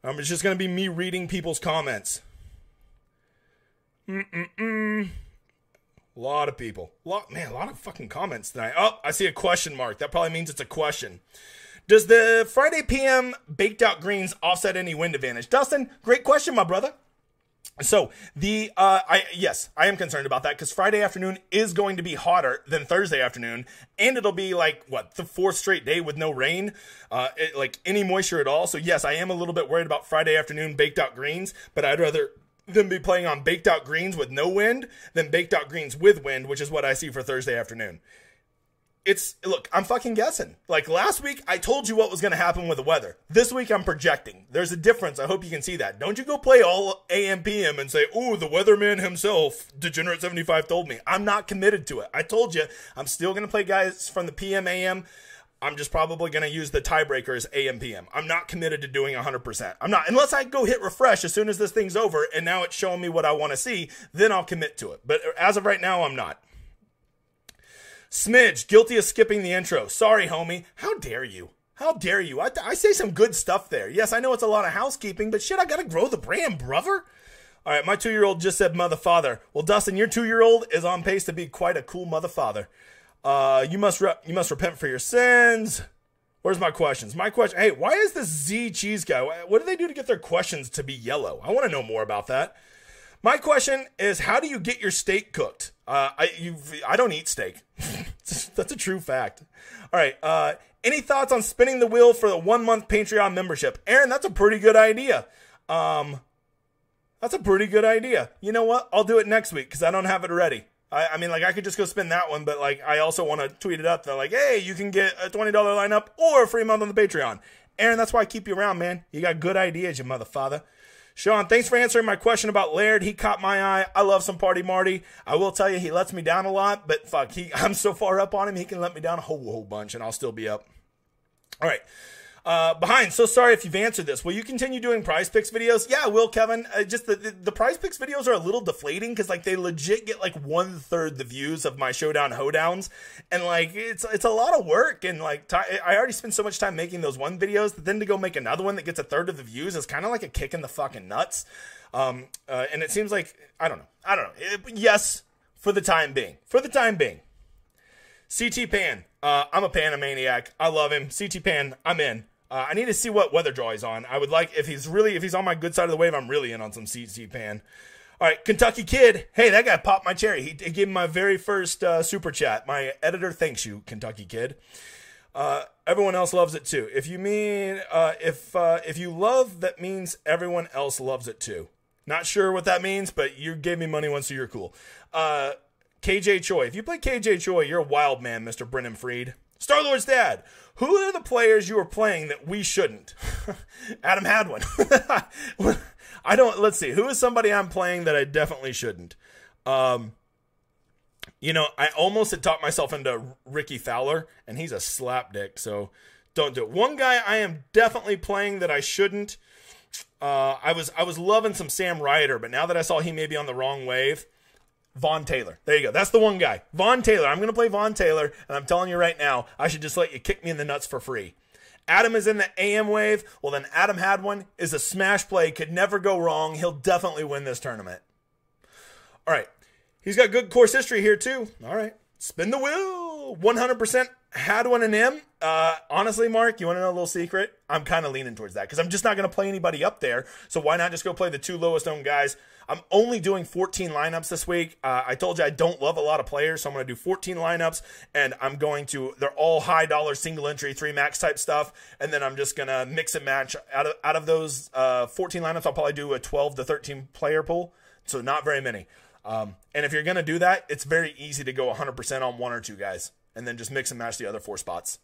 Um, it's just going to be me reading people's comments. Mm-mm-mm. A lot of people. A lot, man, a lot of fucking comments tonight. Oh, I see a question mark. That probably means it's a question. Does the Friday PM baked out greens offset any wind advantage? Dustin, great question, my brother. So the uh, I yes, I am concerned about that because Friday afternoon is going to be hotter than Thursday afternoon, and it'll be like what the fourth straight day with no rain, uh, it, like any moisture at all. So yes, I am a little bit worried about Friday afternoon baked out greens, but I'd rather them be playing on baked out greens with no wind than baked out greens with wind, which is what I see for Thursday afternoon it's look, I'm fucking guessing. Like last week, I told you what was going to happen with the weather. This week, I'm projecting. There's a difference. I hope you can see that. Don't you go play all AM PM and say, "Ooh, the weatherman himself, Degenerate 75 told me." I'm not committed to it. I told you, I'm still going to play guys from the PM AM. I'm just probably going to use the tiebreakers AM PM. I'm not committed to doing 100%. I'm not unless I go hit refresh as soon as this thing's over and now it's showing me what I want to see, then I'll commit to it. But uh, as of right now, I'm not. Smidge, guilty of skipping the intro. Sorry, homie. How dare you? How dare you? I, I say some good stuff there. Yes, I know it's a lot of housekeeping, but shit, I gotta grow the brand, brother. All right, my two year old just said mother father. Well, Dustin, your two year old is on pace to be quite a cool mother father. Uh, you must re- you must repent for your sins. Where's my questions? My question. Hey, why is this Z cheese guy? What do they do to get their questions to be yellow? I want to know more about that. My question is, how do you get your steak cooked? Uh, I you I don't eat steak. *laughs* That's a true fact. All right. Uh, any thoughts on spinning the wheel for the one month Patreon membership, Aaron? That's a pretty good idea. Um, that's a pretty good idea. You know what? I'll do it next week because I don't have it ready. I, I, mean, like I could just go spin that one, but like I also want to tweet it up. They're like, hey, you can get a twenty dollar lineup or a free month on the Patreon. Aaron, that's why I keep you around, man. You got good ideas, you mother father. Sean, thanks for answering my question about Laird. He caught my eye. I love some Party Marty. I will tell you, he lets me down a lot, but fuck, he, *laughs* I'm so far up on him, he can let me down a whole, whole bunch, and I'll still be up. All right. Uh, behind, so sorry if you've answered this. Will you continue doing prize picks videos? Yeah, I will, Kevin. Uh, just the, the, the prize picks videos are a little deflating because like they legit get like one third the views of my showdown hoedowns, and like it's it's a lot of work and like t- I already spent so much time making those one videos that then to go make another one that gets a third of the views is kind of like a kick in the fucking nuts. Um, uh, and it seems like I don't know, I don't know. It, yes, for the time being, for the time being. CT Pan, uh, I'm a Panamaniac. I love him. CT Pan, I'm in. Uh, I need to see what weather draw he's on. I would like if he's really if he's on my good side of the wave. I'm really in on some CT Pan. All right, Kentucky Kid. Hey, that guy popped my cherry. He, he gave me my very first uh, super chat. My editor thanks you, Kentucky Kid. Uh, everyone else loves it too. If you mean uh, if uh, if you love, that means everyone else loves it too. Not sure what that means, but you gave me money once, so you're cool. Uh, KJ Choi. If you play KJ Choi, you're a wild man, Mr. Brennan Freed. Star Lord's dad. Who are the players you are playing that we shouldn't? *laughs* Adam Hadwin. *laughs* I don't. Let's see. Who is somebody I'm playing that I definitely shouldn't? Um, you know, I almost had talked myself into Rickie Fowler, and he's a slapdick, so don't do it. One guy I am definitely playing that I shouldn't. Uh, I was I was loving some Sam Ryder, but now that I saw he may be on the wrong wave, Vaughn Taylor. There you go. That's the one guy. Vaughn Taylor. I'm going to play Vaughn Taylor, and I'm telling you right now, I should just let you kick me in the nuts for free. Adam is in the AM wave. Well, then Adam Hadwin is a smash play, could never go wrong. He'll definitely win this tournament. All right. He's got good course history here, too. All right. Spin the wheel. 100% Hadwin in him. Uh, honestly, Mark, you want to know a little secret? I'm kind of leaning towards that because I'm just not going to play anybody up there. So why not just go play the two lowest owned guys? I'm only doing 14 lineups this week. Uh, I told you I don't love a lot of players, so I'm going to do 14 lineups, and I'm going to. They're all high dollar single entry three max type stuff, and then I'm just going to mix and match out of out of those uh, 14 lineups. I'll probably do a 12 to 13 player pool, so not very many. Um, and if you're going to do that, it's very easy to go 100% on one or two guys, and then just mix and match the other four spots.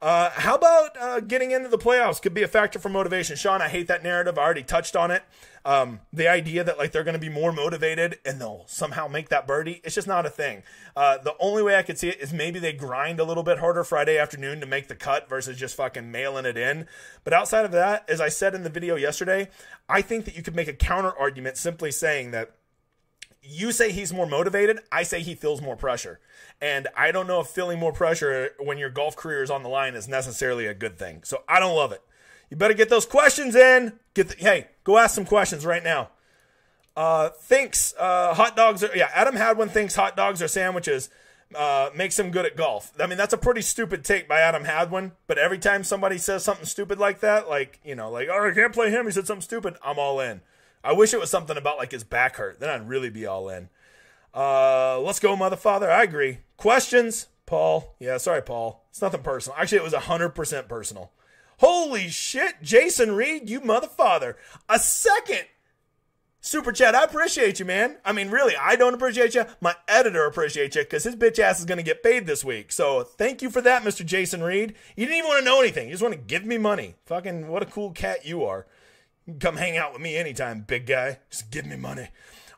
Uh, how about uh, getting into the playoffs could be a factor for motivation? Sean, I hate that narrative. I already touched on it. Um, the idea that like they're going to be more motivated and they'll somehow make that birdie, it's just not a thing. Uh, the only way I could see it is maybe they grind a little bit harder Friday afternoon to make the cut versus just fucking mailing it in. But outside of that, as I said in the video yesterday, I think that you could make a counter argument simply saying that you say he's more motivated. I say he feels more pressure. And I don't know if feeling more pressure when your golf career is on the line is necessarily a good thing. So I don't love it. You better get those questions in. Get the, hey, go ask some questions right now. Uh, thinks uh, hot dogs are yeah. Adam Hadwin thinks hot dogs are sandwiches. Uh, makes him good at golf. I mean, that's a pretty stupid take by Adam Hadwin. But every time somebody says something stupid like that, like you know, like oh, I can't play him. He said something stupid. I'm all in. I wish it was something about like his back hurt. Then I'd really be all in. Uh, let's go, mother father. I agree. Questions, Paul? Yeah, sorry, Paul. It's nothing personal. Actually, it was hundred percent personal. Holy shit, Jason Reed, you mother father. A second super chat. I appreciate you, man. I mean, really, I don't appreciate you. My editor appreciates you because his bitch ass is going to get paid this week. So thank you for that, Mr. Jason Reed. You didn't even want to know anything. You just want to give me money. Fucking what a cool cat you are. Come hang out with me anytime, big guy. Just give me money.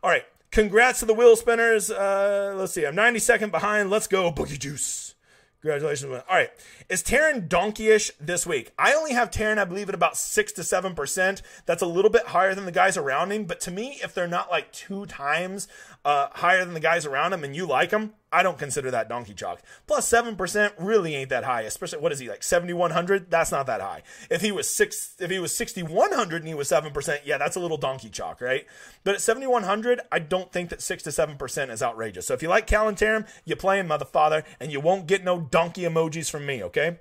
All right. Congrats to the wheel spinners. Uh, let's see. I'm 90 second behind. Let's go, Boogie Juice. Congratulations. All right. Is Tarren donkeyish this week? I only have Tarren, I believe, at about 6 to 7%. That's a little bit higher than the guys around him. But to me, if they're not like two times uh, higher than the guys around him and you like them, I don't consider that donkey chalk. Plus 7% really ain't that high, especially what is he like 7100? That's not that high. If he was 6 if he was 6100 and he was 7%, yeah, that's a little donkey chalk, right? But at 7100, I don't think that 6 to 7% is outrageous. So if you like Callum Tarren, you play him mother father and you won't get no donkey emojis from me, okay?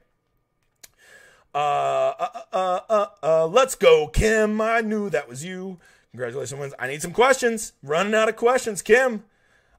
Uh, uh, uh, uh, uh, let's go, Kim. I knew that was you. Congratulations wins. I need some questions. Running out of questions, Kim.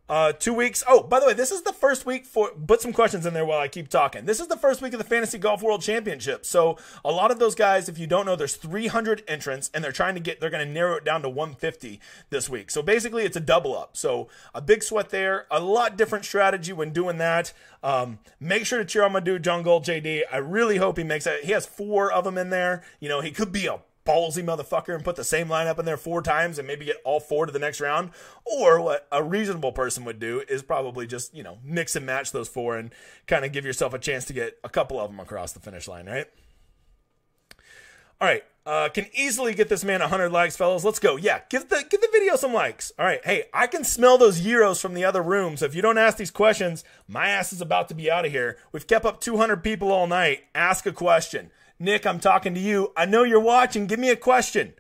Uh, two weeks. Oh, by the way, this is the first week for. Put some questions in there while I keep talking. This is the first week of the Fantasy Golf World Championship. So a lot of those guys, if you don't know, there's 300 entrants, and they're trying to get. They're going to narrow it down to 150 this week. So basically, it's a double up. So a big sweat there. A lot different strategy when doing that. Um, make sure to cheer on my dude John Galt JD. I really hope he makes it. He has four of them in there. You know, he could be a ballsy motherfucker and put the same lineup in there four times and maybe get all four to the next round. Or what a reasonable person would do is probably just, you know, mix and match those four and kind of give yourself a chance to get a couple of them across the finish line, right? All right. Uh, can easily get this man 100 likes, fellas. Let's go. Yeah, give the give the video some likes. All right. Hey, I can smell those euros from the other room. So if you don't ask these questions, my ass is about to be out of here. We've kept up 200 people all night. Ask a question. Nick, I'm talking to you. I know you're watching. Give me a question.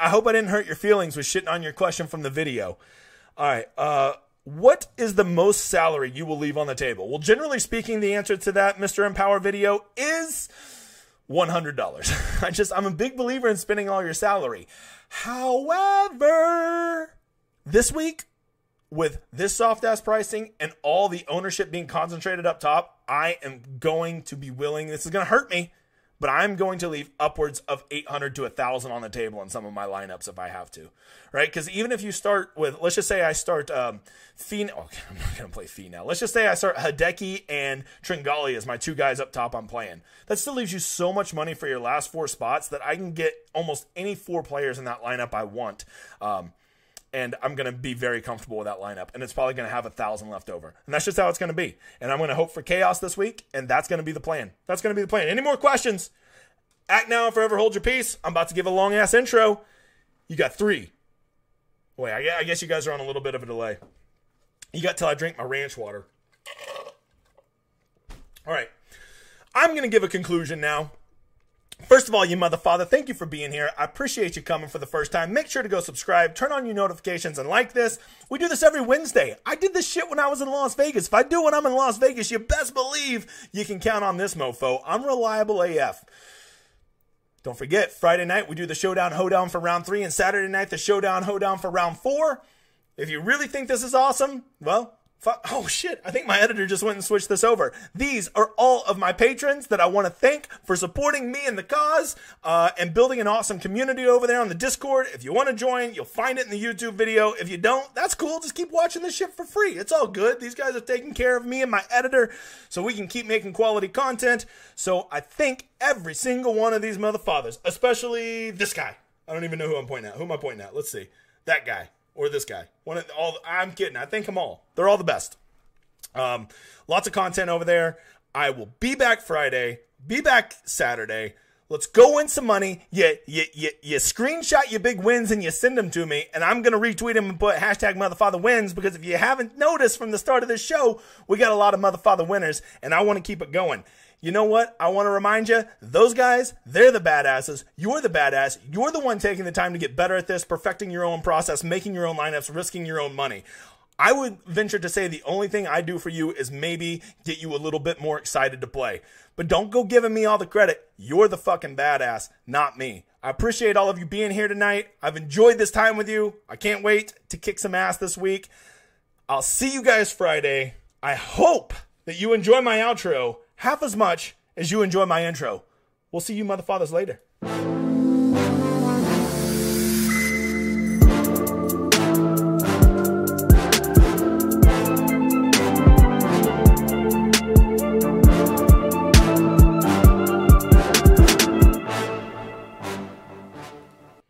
I hope I didn't hurt your feelings with shitting on your question from the video. All right. Uh, what is the most salary you will leave on the table? Well, generally speaking, the answer to that, Mr. Empower video, is $100. *laughs* I just, I'm a big believer in spending all your salary. However, this week, with this soft ass pricing and all the ownership being concentrated up top, I am going to be willing, this is going to hurt me but I'm going to leave upwards of 800 to 1,000 on the table in some of my lineups if I have to, right? Because even if you start with, let's just say I start um, Fee, oh, *laughs* I'm not going to play Fee now. Let's just say I start Hideki and Tringale as my two guys up top I'm playing. That still leaves you so much money for your last four spots that I can get almost any four players in that lineup I want. Um, and I'm going to be very comfortable with that lineup. And it's probably going to have a thousand left over. And that's just how it's going to be. And I'm going to hope for chaos this week. And that's going to be the plan. That's going to be the plan. Any more questions? Act now and forever hold your peace. I'm about to give a long ass intro. You got three. Wait, I guess you guys are on a little bit of a delay. You got till I drink my ranch water. All right. I'm going to give a conclusion now. First of all, you mother father, thank you for being here. I appreciate you coming for the first time. Make sure to go subscribe, turn on your notifications, and like this. We do this every Wednesday. I did this shit when I was in Las Vegas. If I do when I'm in Las Vegas, you best believe you can count on this mofo. I'm reliable AF. Don't forget, Friday night we do the Showdown Hoedown for round three, and Saturday night the Showdown Hoedown for round four. If you really think this is awesome, well, Oh shit, I think my editor just went and switched this over. These are all of my patrons that I want to thank for supporting me and the cause uh, and building an awesome community over there on the Discord. If you want to join, you'll find it in the YouTube video. If you don't, that's cool. Just keep watching this shit for free. It's all good. These guys are taking care of me and my editor so we can keep making quality content. So I thank every single one of these motherfathers, especially this guy. I don't even know who I'm pointing at. Who am I pointing at? Let's see. That guy or this guy. One of all. I'm kidding. I think them all. They're all the best. Um, lots of content over there. I will be back Friday. Be back Saturday. Let's go win some money. You, you, you, you screenshot your big wins and you send them to me, and I'm going to retweet them and put hashtag motherfather wins because if you haven't noticed from the start of this show, we got a lot of motherfather winners, and I want to keep it going you know what? I want to remind you, those guys, they're the badasses. You're the badass. You're the one taking the time to get better at this, perfecting your own process, making your own lineups, risking your own money. I would venture to say the only thing I do for you is maybe get you a little bit more excited to play. But don't go giving me all the credit. You're the fucking badass, not me. I appreciate all of you being here tonight. I've enjoyed this time with you. I can't wait to kick some ass this week. I'll see you guys Friday. I hope that you enjoy my outro half as much as you enjoy my intro. We'll see you motherfathers later.